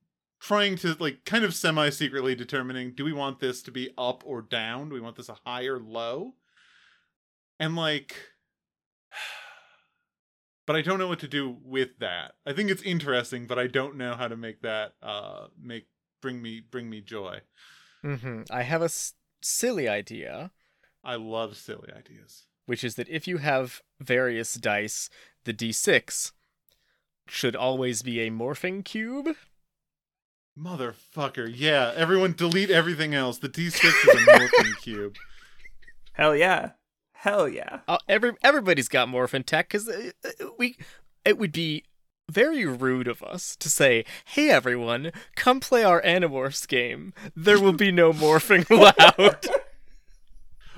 A: trying to like kind of semi secretly determining do we want this to be up or down? Do we want this a high or low? And like but I don't know what to do with that. I think it's interesting, but I don't know how to make that uh make bring me bring me joy.
B: Mm-hmm. I have a s- silly idea,
A: I love silly ideas.
B: which is that if you have various dice, the d6 should always be a morphing cube.
A: Motherfucker. Yeah, everyone delete everything else. The D6 is a morphing cube.
C: Hell yeah. Hell yeah.
B: Uh, every everybody's got morphin tech because we it would be very rude of us to say, "Hey everyone, come play our Animorphs game. There will be no morphing allowed."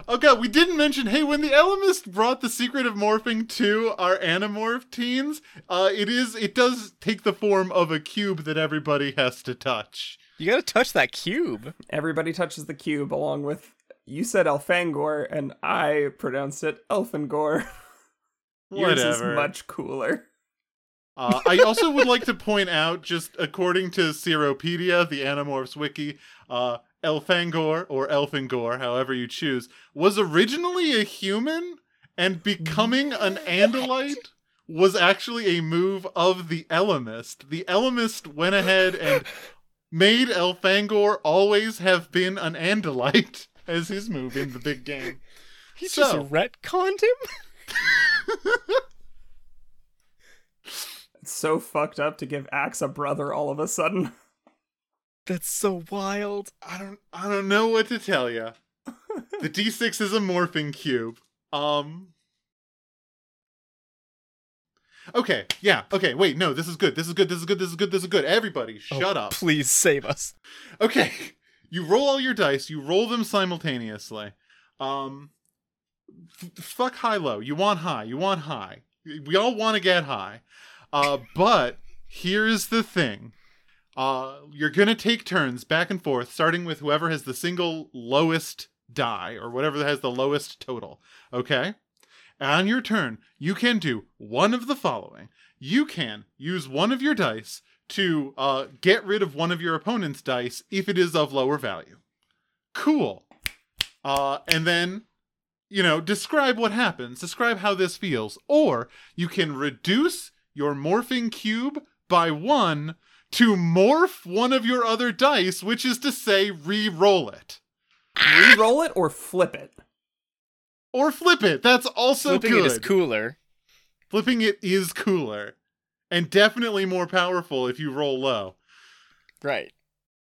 A: Oh god, we didn't mention, hey, when the Ellimist brought the secret of morphing to our Animorph teens, uh, it is it does take the form of a cube that everybody has to touch.
B: you gotta touch that cube.
C: Everybody touches the cube along with you said Elfangor and I pronounced it Elfangor. Yours is much cooler.
A: Uh, I also would like to point out, just according to Seropedia, the Animorphs wiki, uh, Elfangor or Elfangor, however you choose, was originally a human, and becoming an Andalite was actually a move of the Ellimist. The Ellimist went ahead and made Elfangor always have been an Andalite as his move in the big game.
B: He
A: So-
B: just retconned him.
C: It's so fucked up to give Ax a brother all of a sudden.
B: That's so wild.
A: I don't I don't know what to tell you. the D6 is a morphing cube. Um Okay, yeah. Okay, wait. No, this is good. This is good. This is good. This is good. This is good. Everybody,
B: Oh,
A: shut up.
B: Please save us.
A: Okay. You roll all your dice, you roll them simultaneously. Um f- fuck high low. You want high. You want high. We all want to get high. Uh but here's the thing. Uh you're going to take turns back and forth starting with whoever has the single lowest die or whatever has the lowest total, okay? On your turn, you can do one of the following. You can use one of your dice to uh, get rid of one of your opponent's dice if it is of lower value. Cool. Uh, and then, you know, describe what happens. Describe how this feels. Or you can reduce your morphing cube by one to morph one of your other dice, which is to say, re roll it.
C: Re roll it or flip it.
A: Or flip it. That's also
B: Flipping
A: good.
B: it is cooler.
A: Flipping it is cooler. And definitely more powerful if you roll low.
B: Right.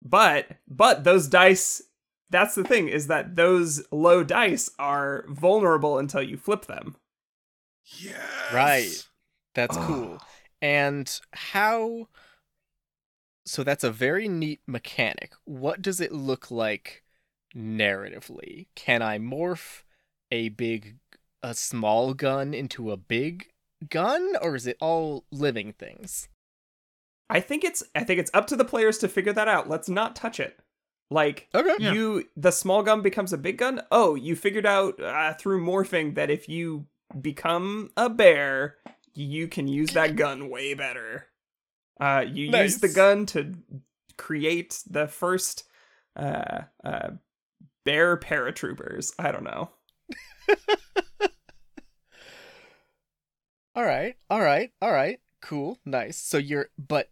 C: But but those dice that's the thing is that those low dice are vulnerable until you flip them.
A: Yes.
B: Right. That's
C: Oh.
B: cool. And how So that's a very neat mechanic. What does it look like narratively? Can I morph a big a small gun into a big gun or is it all living things?
C: I think it's I think it's up to the players to figure that out. Let's not touch it. Like
B: Okay.
A: Yeah.
C: you the small gun becomes a big gun. Oh, you figured out uh, through morphing that if you become a bear, you can use that gun way better. Uh, you use the gun to create the first uh, uh, bear paratroopers. I don't know.
B: All right, all right, all right. Cool, nice. So you're, but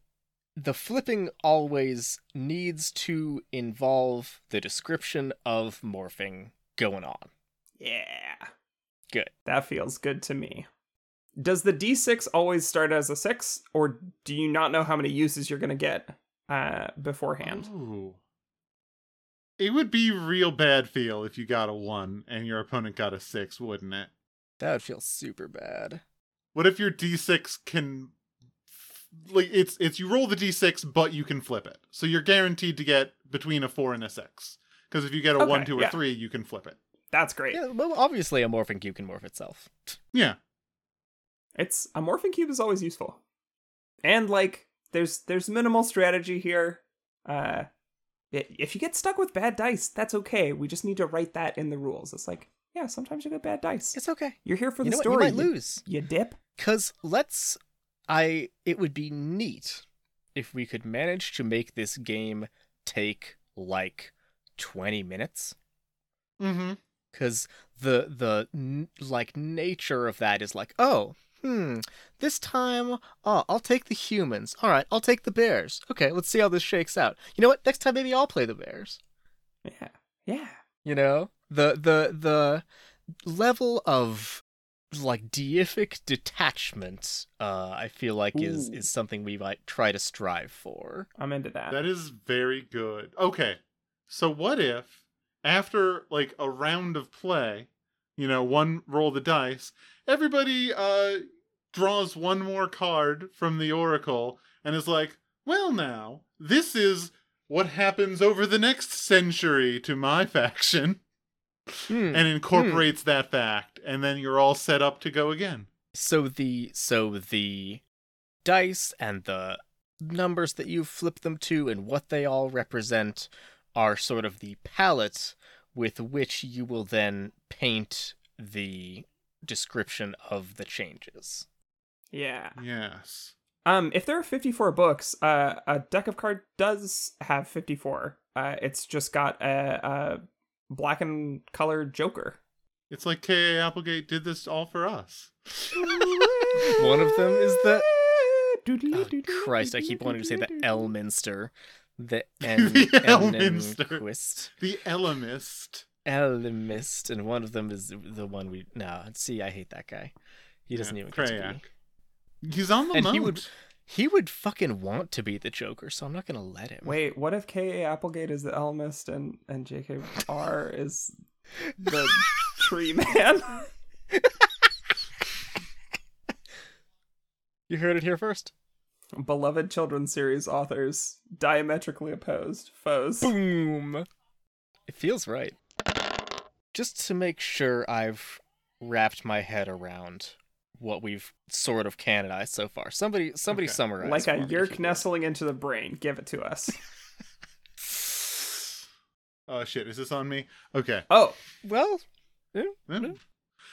B: the flipping always needs to involve the description of morphing going on.
C: Yeah.
B: Good.
C: That feels good to me. Does the D6 always start as a 6 or do you not know how many uses you're going to get uh beforehand?
A: Ooh. It would be real bad feel if you got a one and your opponent got a six, wouldn't it?
B: That would feel super bad.
A: What if your D6 can like it's it's you roll the D6 but you can flip it. So you're guaranteed to get between a 4 and a 6. Because if you get a
C: Okay,
A: 1, 2 or
C: yeah.
A: 3, you can flip it.
C: That's great.
B: Yeah, well, obviously a morphing cube can morph itself.
A: Yeah.
C: It's a morphing cube is always useful. And like there's there's minimal strategy here. Uh if you get stuck with bad dice, that's okay. We just need to write that in the rules. It's like, yeah, sometimes you get bad dice.
B: It's okay.
C: You're here for
B: you
C: the
B: know
C: story.
B: what? You might lose.
C: You dip.
B: Cause let's I it would be neat if we could manage to make this game take like 20 minutes.
A: Mhm.
B: cuz the the n- like nature of that is like oh hmm this time oh I'll take the humans. All right I'll take the bears. Okay let's see how this shakes out. You know what? Next time maybe I'll play the bears.
C: Yeah. Yeah.
B: you know? The the the level of like deific detachment uh i feel like is is something we might try to strive for
C: I'm into that.
A: That is very good. Okay. So what if after like a round of play, you know, one roll the dice, everybody uh draws one more card from the oracle and is like, "Well now, this is what happens over the next century to my faction."
B: Hmm.
A: And incorporates that fact, and then you're all set up to go again.
B: so the so the dice and the numbers that you flip them to and what they all represent are sort of the palette with which you will then paint the description of the changes
C: yeah.
A: Yes.
C: Um, if there are 54 books, uh, a deck of card does have 54. Uh, it's just got a, a black and colored Joker.
A: It's like K.A. Applegate did this all for us.
B: One of them is the- Oh, Christ, I keep wanting to say the Elminster. The en-
A: The Elminster.
B: Elminquist.
A: The Ellimist.
B: Elmist, and one of them is the one we. No, see, I hate that guy. He doesn't
A: Yeah,
B: even get to
A: Crayak.
B: be.
A: He's on the
B: And
A: moat.
B: he would- He would fucking want to be the Joker, so I'm not gonna let him.
C: Wait, what if K.A. Applegate is the Elmist and, and J.K.R. is the Tree Man?
B: You heard it here first.
C: Beloved children's series authors, diametrically opposed foes.
B: Boom. It feels right. Just to make sure I've wrapped my head around what we've sort of canonized so far. Somebody, somebody
A: Okay.
B: summarize.
C: Like a
B: me,
C: Yeerk
B: you will.
C: nestling into the brain. Give it to us.
A: Oh shit, is this on me? Okay.
C: Oh,
B: Well,
A: Hmm?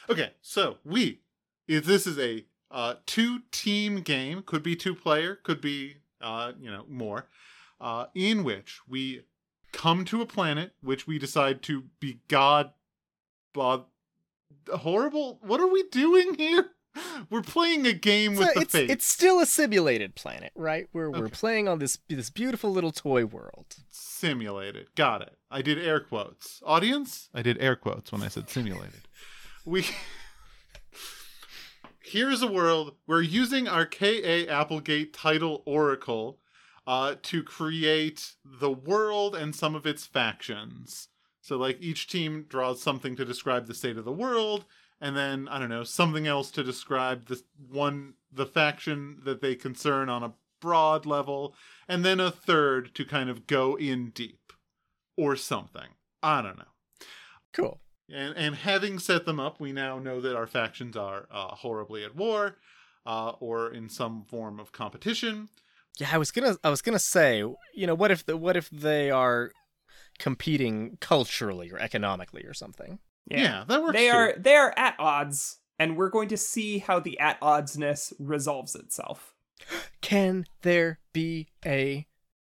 A: Okay, so we if this is a uh two team game, could be two player, could be uh, you know, more, uh, in which we come to a planet which we decide to be god bod horrible what are we doing here? We're playing a game with
B: so
A: the
B: it's
A: fate.
B: it's still a simulated planet, right? We're we're playing on this this beautiful little toy world.
A: simulated. Got it. I did air quotes. Audience? I did air quotes when I said simulated. we Here's a world we're using our KA Applegate title Oracle uh, to create the world and some of its factions. So like each team draws something to describe the state of the world and then I don't know, something else to describe the one the faction that they concern on a broad level and then a third to kind of go in deep or something. I don't know.
B: Cool.
A: And and having set them up, we now know that our factions are uh, horribly at war, uh, or in some form of competition.
B: Yeah, I was gonna I was gonna say, you know, what if the what if they are competing culturally or economically or something?
A: Yeah, that works.
C: they
A: too.
C: are they are at odds, and we're going to see how the at oddsness resolves itself.
B: Can there be a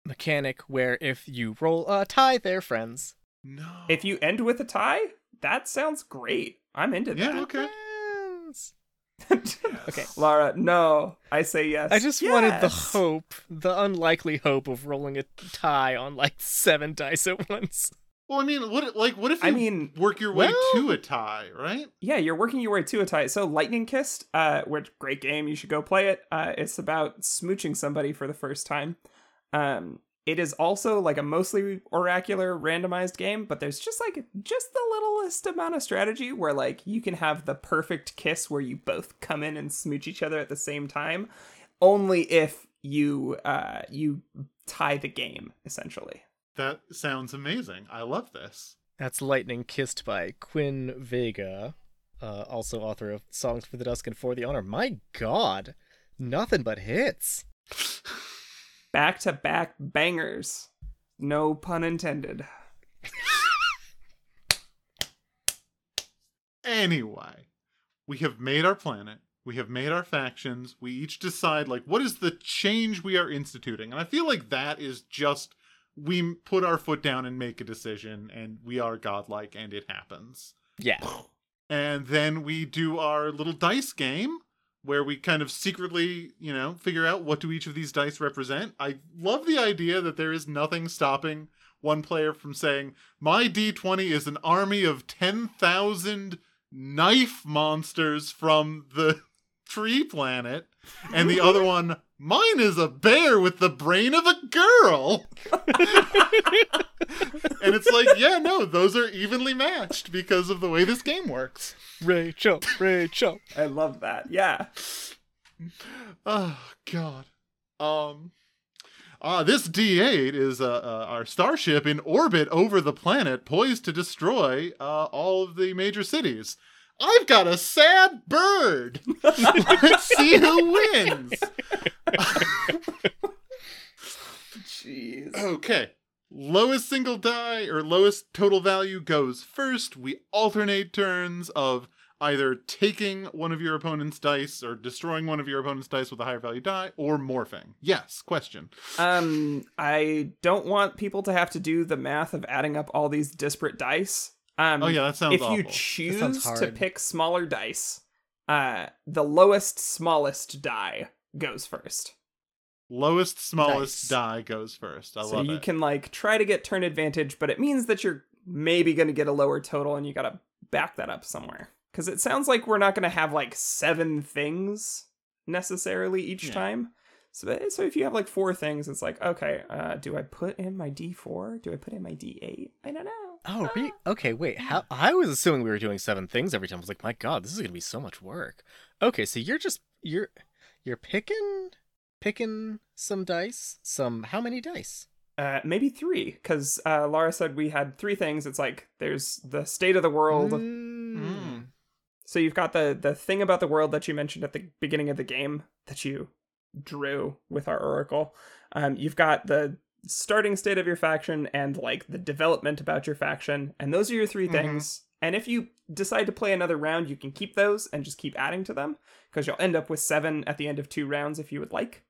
B: mechanic where if you roll a tie, they're friends?
A: no.
C: If you end with a tie, that sounds great. I'm into
A: Yeah,
C: that.
A: okay.
B: Friends.
C: okay, Laura, no. I say yes.
B: I just wanted the hope, the unlikely hope of rolling a tie on like seven dice at once.
A: Well, I mean, what like what if you
C: I mean,
A: work your way
B: well-
A: to a tie, right?
C: yeah, you're working your way to a tie. So, Lightning Kissed, uh, which great game, you should go play it. Uh, it's about smooching somebody for the first time. Um, it is also like a mostly oracular randomized game, but there's just like just the littlest amount of strategy where like you can have the perfect kiss where you both come in and smooch each other at the same time, only if you uh you tie the game essentially.
A: That sounds amazing. I love this.
B: That's Lightning Kissed by Quinn Vega, uh, also author of Songs for the Dusk and For the Honor. My god, nothing but hits.
C: Back to back bangers. No pun intended.
A: Anyway, we have made our planet. We have made our factions. We each decide like what is the change we are instituting. And I feel like that is just we put our foot down and make a decision and we are godlike and it happens.
B: Yeah.
A: And then we do our little dice game where we kind of secretly, you know, figure out what do each of these dice represent. I love the idea that there is nothing stopping one player from saying, "My D20 is an army of 10,000 knife monsters from the tree planet." And the other one, "Mine is a bear with the brain of a girl." and it's like, yeah, no, those are evenly matched because of the way this game works.
B: Rachel, Rachel.
C: I love that. Yeah.
A: Oh God. Um. Uh, this D8 is uh, uh, our starship in orbit over the planet, poised to destroy uh, all of the major cities. I've got a sad bird. Let's see who wins.
C: Jeez.
A: Okay. Lowest single die or lowest total value goes first. We alternate turns of either taking one of your opponent's dice or destroying one of your opponent's dice with a higher value die or morphing. Yes, question.
C: Um, I don't want people to have to do the math of adding up all these disparate dice. Um,
A: Oh yeah, that sounds
C: if
A: awful.
C: you choose to pick smaller dice, uh, the lowest smallest die goes first.
A: Lowest smallest
B: Nice.
A: die goes first. I
C: so
A: love
C: you
A: it.
C: can like try to get turn advantage, but it means that you're maybe going to get a lower total, and you got to back that up somewhere. Because it sounds like we're not going to have like seven things necessarily each
A: Yeah.
C: time. So, so if you have like four things, it's like okay, uh, do I put in my D four? Do I put in my D eight? I don't know.
B: Oh, re- okay. Wait, how? I was assuming we were doing seven things every time. I was like, my god, this is gonna be so much work. Okay, so you're just you're you're picking picking some dice. Some how many dice?
C: Uh, maybe three, because uh, Laura said we had three things. It's like there's the state of the world.
B: Mm.
C: So you've got the the thing about the world that you mentioned at the beginning of the game that you drew with our oracle. Um, you've got the starting state of your faction and like the development about your faction, and those are your 3
A: Mhm.
C: things. And if you decide to play another round, you can keep those and just keep adding to them because you'll end up with seven at the end of two rounds if you would like.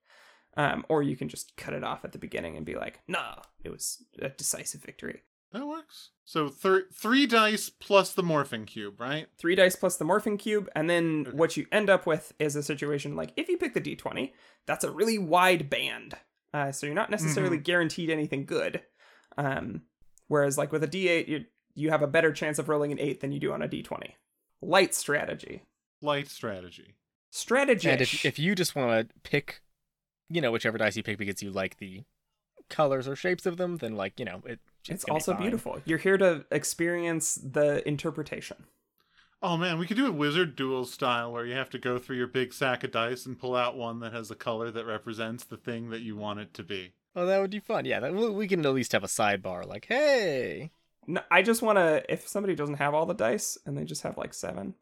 C: Um, or you can just cut it off at the beginning and be like, "Nah, it was a decisive victory."
A: That works. So thir- three dice plus the morphing cube, right?
C: three dice plus the morphing cube, and then
A: Okay.
C: what you end up with is a situation like if you pick the d20, that's a really wide band, uh, so you're not necessarily guaranteed anything good. Um, whereas like with a d8, you you have a better chance of rolling an eight than you do on a d20. Light strategy,
A: Light strategy.
C: strategy.
B: And if if you just want to pick, you know, whichever dice you pick because you like the colors or shapes of them, then like you know it.
C: it's
B: gonna be
C: also
B: fine.
C: beautiful. You're here to experience the interpretation.
A: Oh man, we could do a wizard duel style where you have to go through your big sack of dice and pull out one that has a color that represents the thing that you want it to be.
B: Oh, that would be fun. Yeah, that, we we can at least have a sidebar. Like, hey,
C: No, I just want to. If somebody doesn't have all the dice and they just have like seven,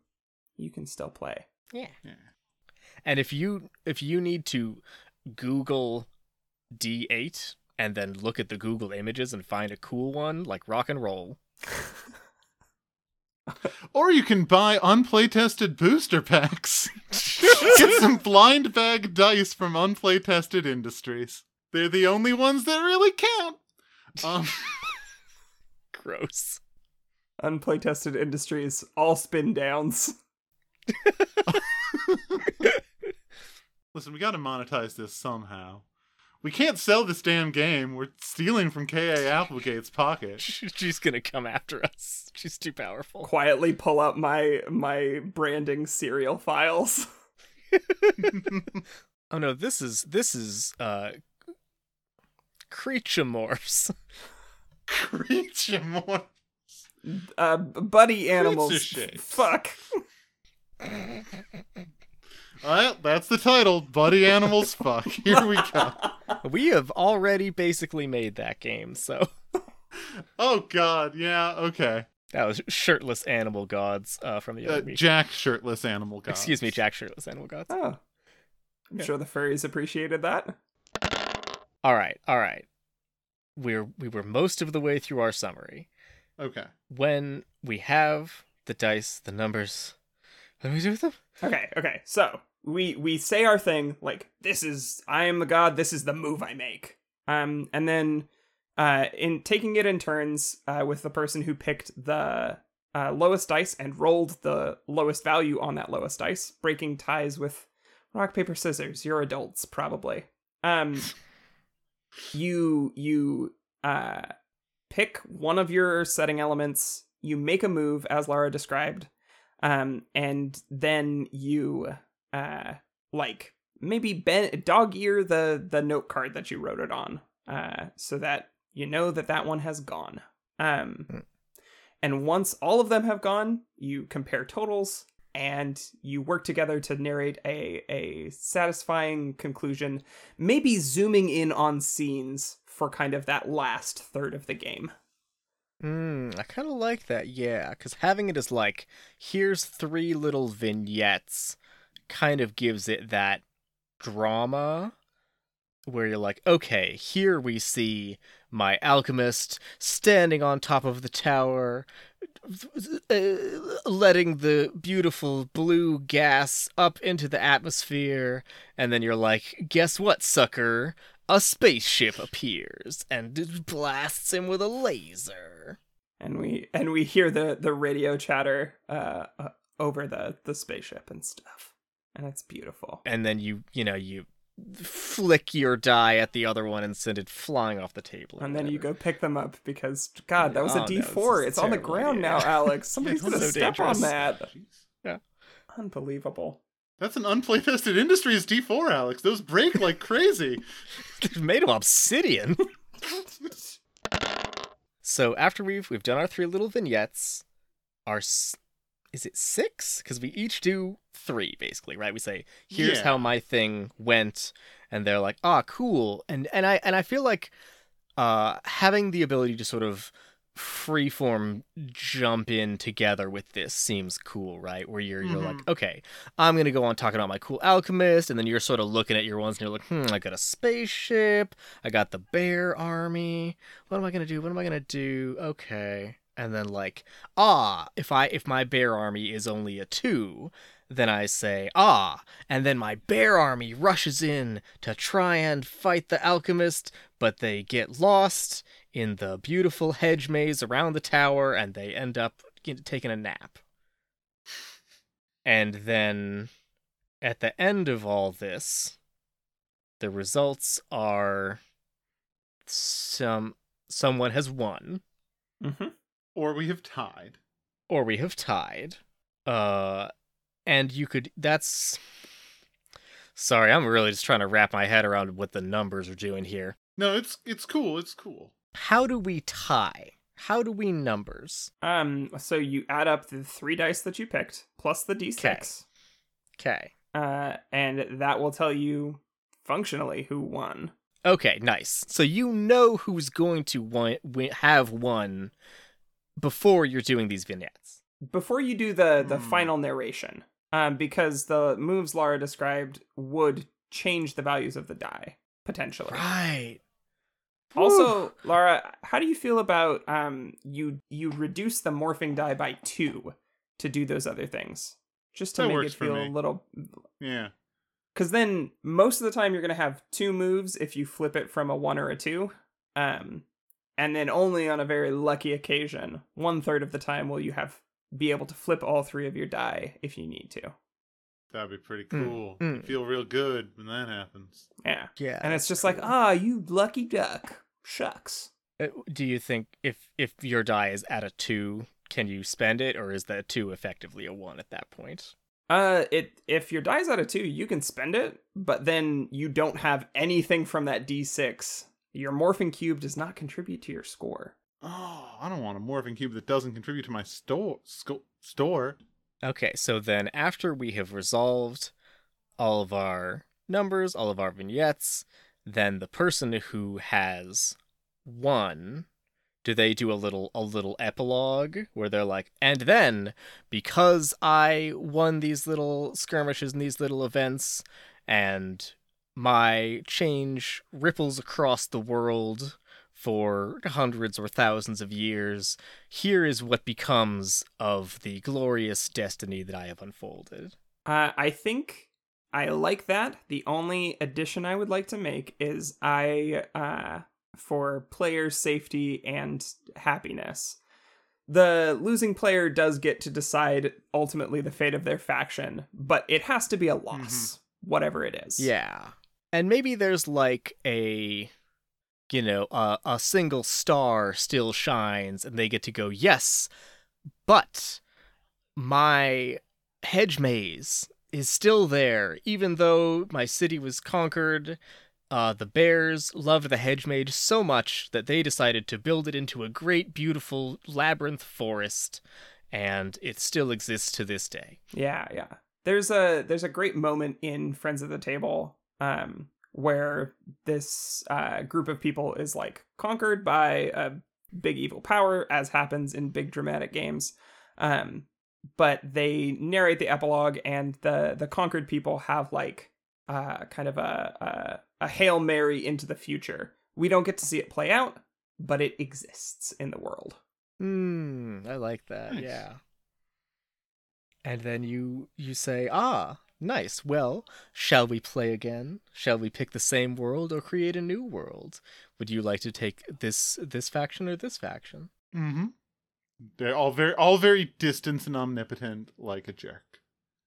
C: you can still play.
B: yeah.
A: Yeah.
B: And if you if you need to Google D8 and then look at the Google images and find a cool one, like rock and roll.
A: Or you can buy unplaytested booster packs. Get some blind bag dice from unplaytested industries. They're the only ones that really count. Um,
B: Gross.
C: Unplaytested industries, all spin downs.
A: Listen, we got to monetize this somehow. We can't sell this damn game. We're stealing from K.A. Applegate's pocket.
B: She's gonna come after us. She's too powerful.
C: Quietly pull up my my branding serial files.
B: Oh no, this is this is uh creature morphs.
A: Creature more.
C: Uh, buddy animals.
A: shapes.
C: Fuck.
A: Well, that's the title. Buddy Animals Fuck. Here we go.
B: we have already basically made that game, so
A: Oh, God. Yeah, okay.
B: that was shirtless animal gods uh, from the
A: Uh,
B: other week.
A: Jack Shirtless Animal gods.
B: Excuse me, Jack shirtless animal gods.
C: Oh. I'm
B: Yeah.
C: sure the furries appreciated that.
B: All right, all right. We're we were most of the way through our summary.
A: Okay.
B: When we have the dice, the numbers, what do we do with them?
C: Okay, okay. So we we say our thing like this is I am the god. This is the move I make. Um, and then uh, in taking it in turns uh, with the person who picked the uh, lowest dice and rolled the lowest value on that lowest dice, breaking ties with rock paper scissors. You're adults probably. Um, you you uh pick one of your setting elements. You make a move as Lara described um and then you uh like maybe ben dog ear the the note card that you wrote it on uh so that you know that that one has gone um
B: Hmm.
C: and once all of them have gone you compare totals and you work together to narrate a a satisfying conclusion maybe zooming in on scenes for kind of that last third of the game
B: Mm, I kind of like that, yeah, because having it as like, here's three little vignettes kind of gives it that drama where you're like, okay, here we see my alchemist standing on top of the tower, uh, letting the beautiful blue gas up into the atmosphere, and then you're like, guess what, sucker? A spaceship appears and blasts him with a laser.
C: and we and we hear the the radio chatter uh, uh over the the spaceship and stuff and it's beautiful
B: and then you you know you flick your die at the other one and send it flying off the table
C: and then you go pick them up because god that was
B: Oh,
C: a
B: no, this
C: d4
B: is a
C: it's on the ground
B: idea.
C: now alex somebody's gonna
B: so
C: step on that
A: Jeez.
C: unbelievable
A: That's an unplaytested Industries D4, Alex. Those break like crazy.
B: They've made of obsidian. so after we've we've done our three little vignettes, our s- is it six? Because we each do three basically, right? We say, "Here's
A: Yeah.
B: how my thing went," and they're like, "Ah, cool." And and I and I feel like uh having the ability to sort of freeform jump in together with this seems cool, right? Where you're you're like, okay, I'm gonna go on talking about my cool alchemist, and then you're sort of looking at your ones and you're like, hmm, I got a spaceship, I got the bear army. What am I gonna do? What am I gonna do? Okay. And then like, ah, if I if my bear army is only a two, then I say, ah, and then my bear army rushes in to try and fight the alchemist, but they get lost in the beautiful hedge maze around the tower and they end up taking a nap. And then at the end of all this, the results are some someone has won
C: mm-hmm.
A: Or we have tied.
B: or we have tied. Uh and you could that's Sorry, I'm really just trying to wrap my head around what the numbers are doing here.
A: No, it's it's cool. It's cool.
B: How do we tie? How do we numbers?
C: um so you add up the three dice that you picked plus the d6
B: Okay.
C: uh and that will tell you functionally who won
B: Okay, nice. So you know who's going to win, win, have won before you're doing these vignettes.
C: before you do the the
A: Hmm.
C: final narration um because the moves Lara described would change the values of the die potentially
B: Right.
C: also Lara how do you feel about um you you reduce the morphing die by 2 to do those other things just to
A: That
C: make it feel a little
A: Yeah.
C: because then most of the time you're going to have two moves if you flip it from a one or a two um and then only on a very lucky occasion one third of the time will you have be able to flip all three of your die if you need to
A: That'd be pretty
B: Mm,
A: cool.
B: mm.
A: You feel real good when that happens.
C: Yeah.
B: Yeah.
C: And it's just like, ah, you lucky duck. Shucks.
B: Uh, Do you think if if your die is at a two, can you spend it, or is that two effectively a one at that point?
C: Uh, it if your die's out of two, you can spend it, but then you don't have anything from that d6. Your morphing cube does not contribute to your score.
A: Oh, I don't want a morphing cube that doesn't contribute to my store. Sco- store.
B: Okay, so then after we have resolved all of our numbers, all of our vignettes, then the person who has won, do they do a little a little epilogue where they're like, and then because I won these little skirmishes and these little events, and my change ripples across the world for hundreds or thousands of years, here is what becomes of the glorious destiny that I have unfolded.
C: Uh, I think I like that. The only addition I would like to make is I, uh, for player safety and happiness, the losing player does get to decide ultimately the fate of their faction, but it has to be a loss, whatever it is.
B: Yeah. And maybe there's like a you know, a, a single star still shines and they get to go, "Yes, but my hedge maze is still there even though my city was conquered." Uh, the bears loved the hedge maze so much that they decided to build it into a great, beautiful labyrinth forest, and it still exists to this day.
C: Yeah, yeah. There's a there's a great moment in Friends of the Table um where this uh group of people is like conquered by a big evil power as happens in big dramatic games. Um but they narrate the epilogue and the the conquered people have like uh kind of a a, a Hail Mary into the future. We don't get to see it play out, but it exists in the world.
B: Hmm, I like that.
A: Nice.
B: Yeah. And then you you say, "Ah, nice. Well, shall we play again? Shall we pick the same world or create a new world? Would you like to take this this faction or this faction?"
A: Mm-hmm. They're all very, all very distant and omnipotent, like a jerk.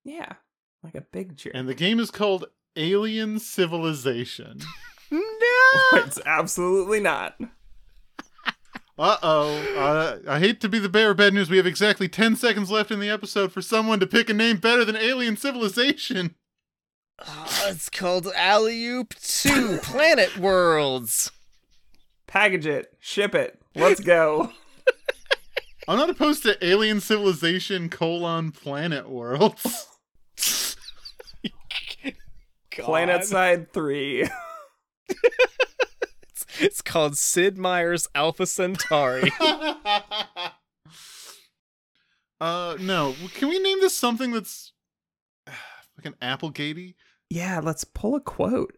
C: Yeah. Like a big jerk.
A: And the game is called Alien Civilization.
B: No.
C: it's absolutely not.
A: Uh-oh. Uh I hate to be the bearer of bad news. We have exactly 10 seconds left in the episode for someone to pick a name better than Alien Civilization.
B: Ah, it's called Alley Oop 2 Planet Worlds.
C: Package it, ship it, let's go.
A: I'm not opposed to Alien Civilization colon Planet Worlds.
C: Planet Side 3.
B: It's, it's called Sid Meier's Alpha Centauri.
A: uh, no. Can we name this something that's like an Applegatey?
C: yeah, let's pull a quote.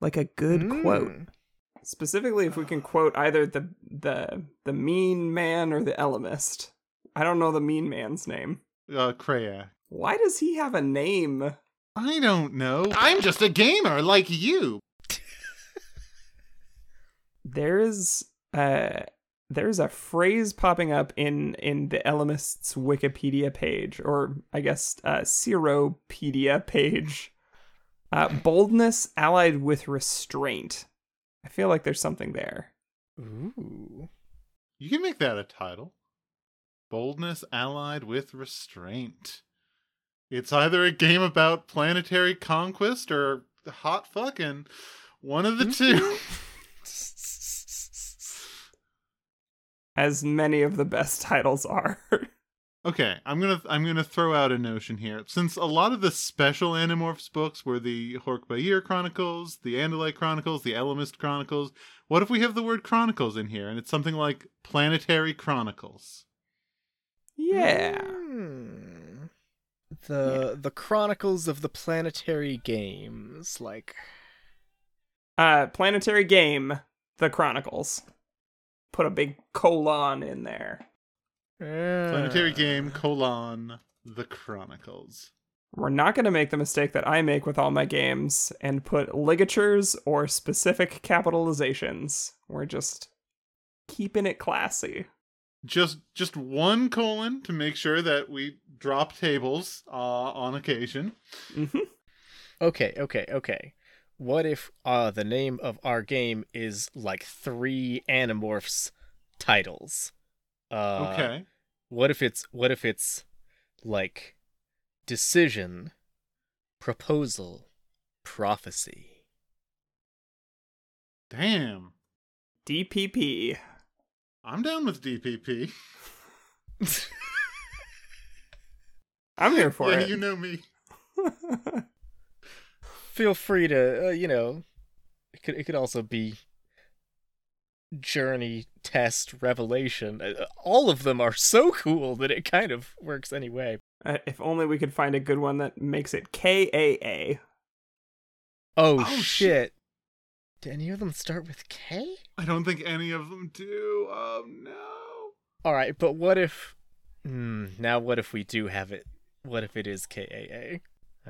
C: Like a good quote.
B: Mm.
C: Specifically if we can quote either the the the mean man or the Ellimist. I don't know the mean man's name.
A: Uh, Crayak.
C: Why does he have a name?
A: I don't know. I'm just a gamer like you.
C: There's uh there's a phrase popping up in in the Ellimist's Wikipedia page, or I guess uh Seropedia page. Uh, boldness allied with restraint. I feel like there's something there.
B: Ooh.
A: You can make that a title. Boldness allied with restraint. It's either a game about planetary conquest or hot fucking. One of the two.
C: As many of the best titles are.
A: Okay, I'm gonna I'm gonna throw out a notion here. Since a lot of the special Animorphs books were the Hork-Bajir Chronicles, the Andalite Chronicles, the Ellimist Chronicles, what if we have the word Chronicles in here and it's something like Planetary Chronicles?
C: yeah.
B: Hmm. The the Chronicles of the Planetary Games, like
C: Uh Planetary Game, The Chronicles. Put a big colon in there.
A: Planetary
B: Ah.
A: Game colon the Chronicles.
C: We're not going to make the mistake that I make with all my games and put ligatures or specific capitalizations. We're just keeping it classy.
A: Just just one colon to make sure that we drop tables uh, on occasion.
C: hmm
B: Okay, okay, okay. What if uh the name of our game is like three Animorphs titles? Uh
A: okay.
B: What if it's what if it's like decision, proposal, prophecy?
A: Damn.
C: DPP.
A: I'm down with DPP.
C: I'm here for
A: yeah,
C: it.
A: you know me.
B: Feel free to, uh, you know, it could it could also be journey, test, revelation. Uh, all of them are so cool that it kind of works anyway.
C: Uh, if only we could find a good one that makes it KAA.
B: Oh,
A: Oh,
B: shit.
A: shit.
B: Do any of them start with K?
A: I don't think any of them do. Oh no.
B: All right, but what if? Hmm. Now, what if we do have it? What if it is KAA?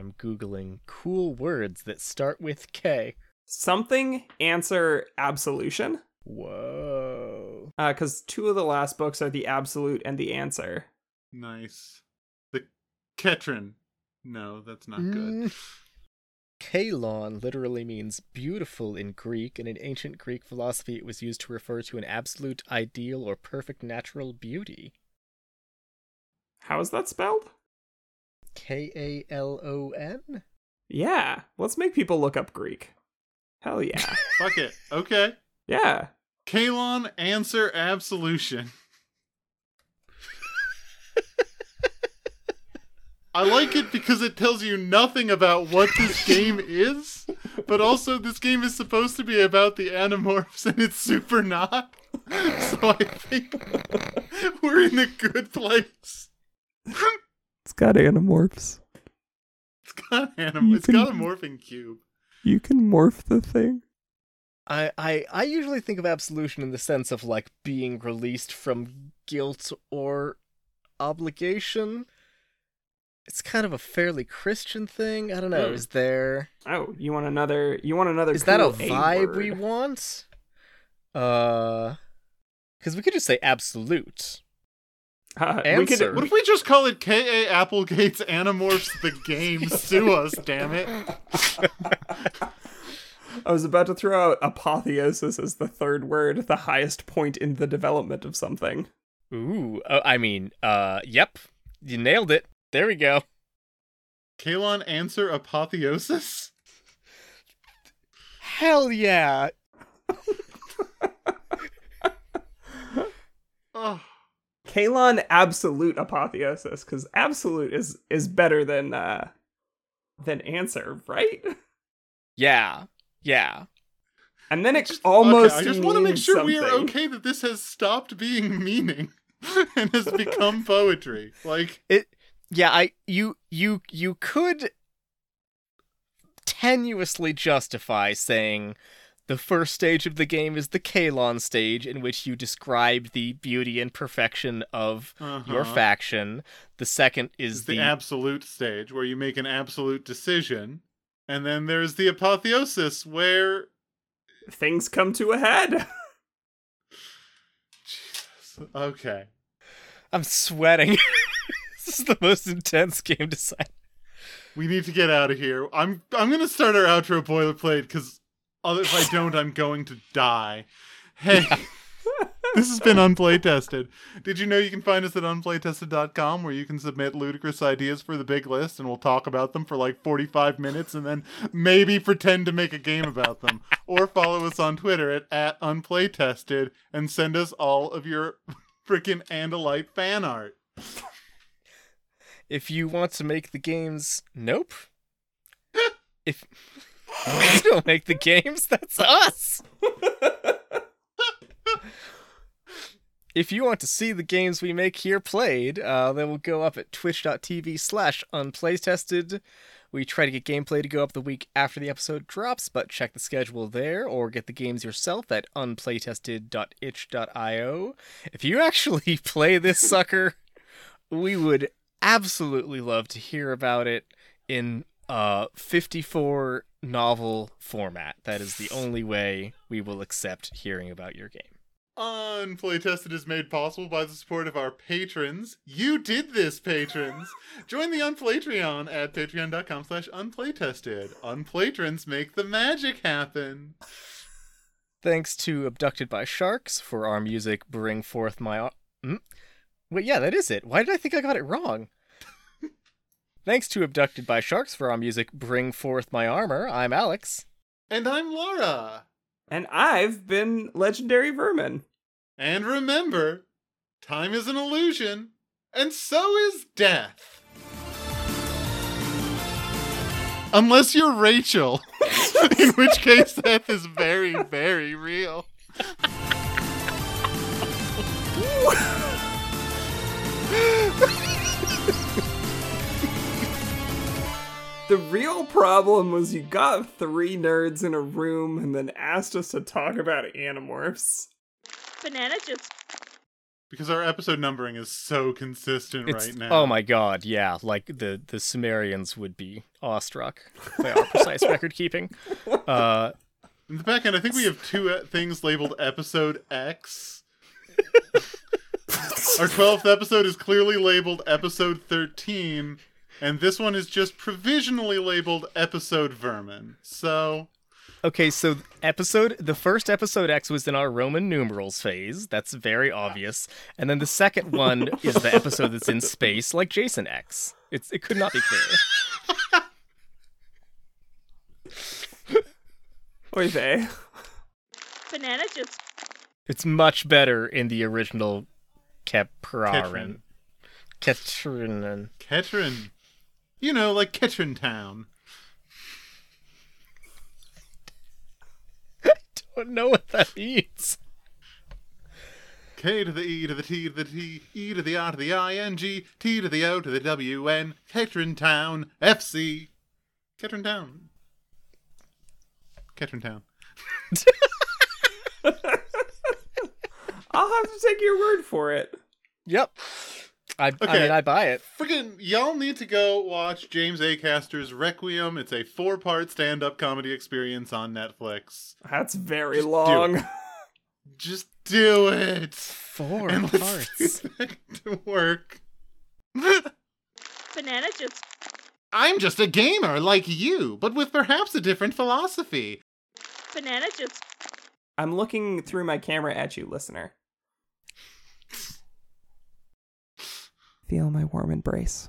B: I'm googling cool words that start with K.
C: Something answer absolution.
B: Whoa.
C: Because two of the last books are the absolute and the answer.
A: Nice. The Ketron. No, that's not good.
B: Mm. Kalon literally means beautiful in Greek, and in ancient Greek philosophy, it was used to refer to an absolute ideal or perfect natural beauty.
C: How is that spelled?
B: K A L O N?
C: Yeah. Let's make people look up Greek. Hell yeah.
A: Fuck it. Okay.
C: yeah.
A: Kalon answer absolution. I like it because it tells you nothing about what this game is, but also this game is supposed to be about the Animorphs and it's super not. So I think we're in a good place.
C: It's got animorphs.
A: It's got anim-
C: You
A: it's got a morphing cube.
C: You can morph the thing.
B: I, I I usually think of absolution in the sense of like being released from guilt or obligation. It's kind of a fairly Christian thing. I don't know.
C: Hmm.
B: Is there
C: Oh, you want another? You want another?
B: is that a
C: cool
B: vibe we
C: word.
B: want? Uh, because we could just say absolute.
C: Uh, we
B: Answer.
C: could.
A: What if we just call it K.A. Applegate's Animorphs the Game? Sue us, damn it.
C: I was about to throw out apotheosis as the third word, the highest point in the development of something.
B: Ooh, uh, I mean, uh, yep, you nailed it. There we go.
A: Kalon answer apotheosis?
B: Hell yeah!
A: Oh,
C: Kalon absolute apotheosis, because absolute is is better than uh than answer, right?
B: Yeah, yeah.
C: And then it
A: just-
C: almost.
A: okay, I just want to make
C: means
A: sure we are okay that this has stopped being meaning and has become poetry. Like, it.
B: Yeah, I you you you could tenuously justify saying the first stage of the game is the Kalon stage in which you describe the beauty and perfection of your
A: uh-huh.
B: faction. The second
A: is
B: is
A: the,
B: the,
A: absolute stage where you make an absolute decision. And then there's the apotheosis where
C: things come to a head.
A: Jesus. Okay.
B: I'm sweating. this is the most intense game design.
A: We need to get out of here. I'm I'm gonna start our outro boilerplate because if I don't, I'm going to die. Hey, this has been Unplaytested. Did you know you can find us at unplaytested.com where you can submit ludicrous ideas for the big list and we'll talk about them for like 45 minutes and then maybe pretend to make a game about them. or follow us on Twitter at, at unplaytested and send us all of your freaking Andalite fan art.
B: If you want to make the games, nope. if we don't make the games, that's us. if you want to see the games we make here played, uh, they will go up at twitch.tv slash unplaytested. We try to get gameplay to go up the week after the episode drops, but check the schedule there or get the games yourself at unplaytested.itch.io. If you actually play this sucker, we would absolutely love to hear about it in uh 54 novel format. That is the only way we will accept hearing about your game.
A: Unplaytested is made possible by the support of our patrons. You did this, patrons! Join the Unplaytreon at patreon.com slash unplaytested. Unplaytrons make the magic happen.
B: Thanks to Abducted by Sharks for our music Bring Forth My... Hmm? Wait, yeah, that is it. Why did I think I got it wrong? Thanks to Abducted by Sharks for our music Bring Forth My Armor. I'm Alex.
A: And I'm Laura.
C: And I've been Legendary Vermin.
A: And remember, time is an illusion, and so is death. Unless you're Rachel, in which case death is very, very real.
C: The real problem was you got three nerds in a room and then asked us to talk about Animorphs.
D: Banana just
A: Because our episode numbering is so consistent
B: It's,
A: right now.
B: Oh my god, yeah. Like the, the Sumerians would be awestruck by our precise record keeping. Uh,
A: In the back end, I think we have two uh, things labeled episode X. Our 12th episode is clearly labeled episode 13, and this one is just provisionally labeled episode Vermin. So,
B: Okay, so episode the first episode X was in our Roman numerals phase. That's very obvious. And then the second one is the episode that's in space, like Jason X. It's it could not be clearer.
C: Oy vey.
D: banana just
B: It's much better in the original Keprarin. Ketrarin.
A: Ketrin. You know, like Kettering Town.
B: I don't know what that means.
A: K to the E to the T to the T, E to the R to the I N G, T to the O to the W N, Kettering Town, FC. Kettering Town. Kettering Town.
C: I'll have to take your word for it.
B: Yep. I, I
A: Okay.
B: mean, I buy it.
A: Friggin' y'all need to go watch James Acaster's Requiem. It's a four part stand up comedy experience on Netflix.
C: That's very
A: Just do
C: long.
A: Just do it!
B: Four
A: And let's
B: parts.
A: do that to work.
D: banana just
A: I'm just a gamer like you, but with perhaps a different philosophy.
D: banana just
C: I'm looking through my camera at you, listener. Feel my warm embrace.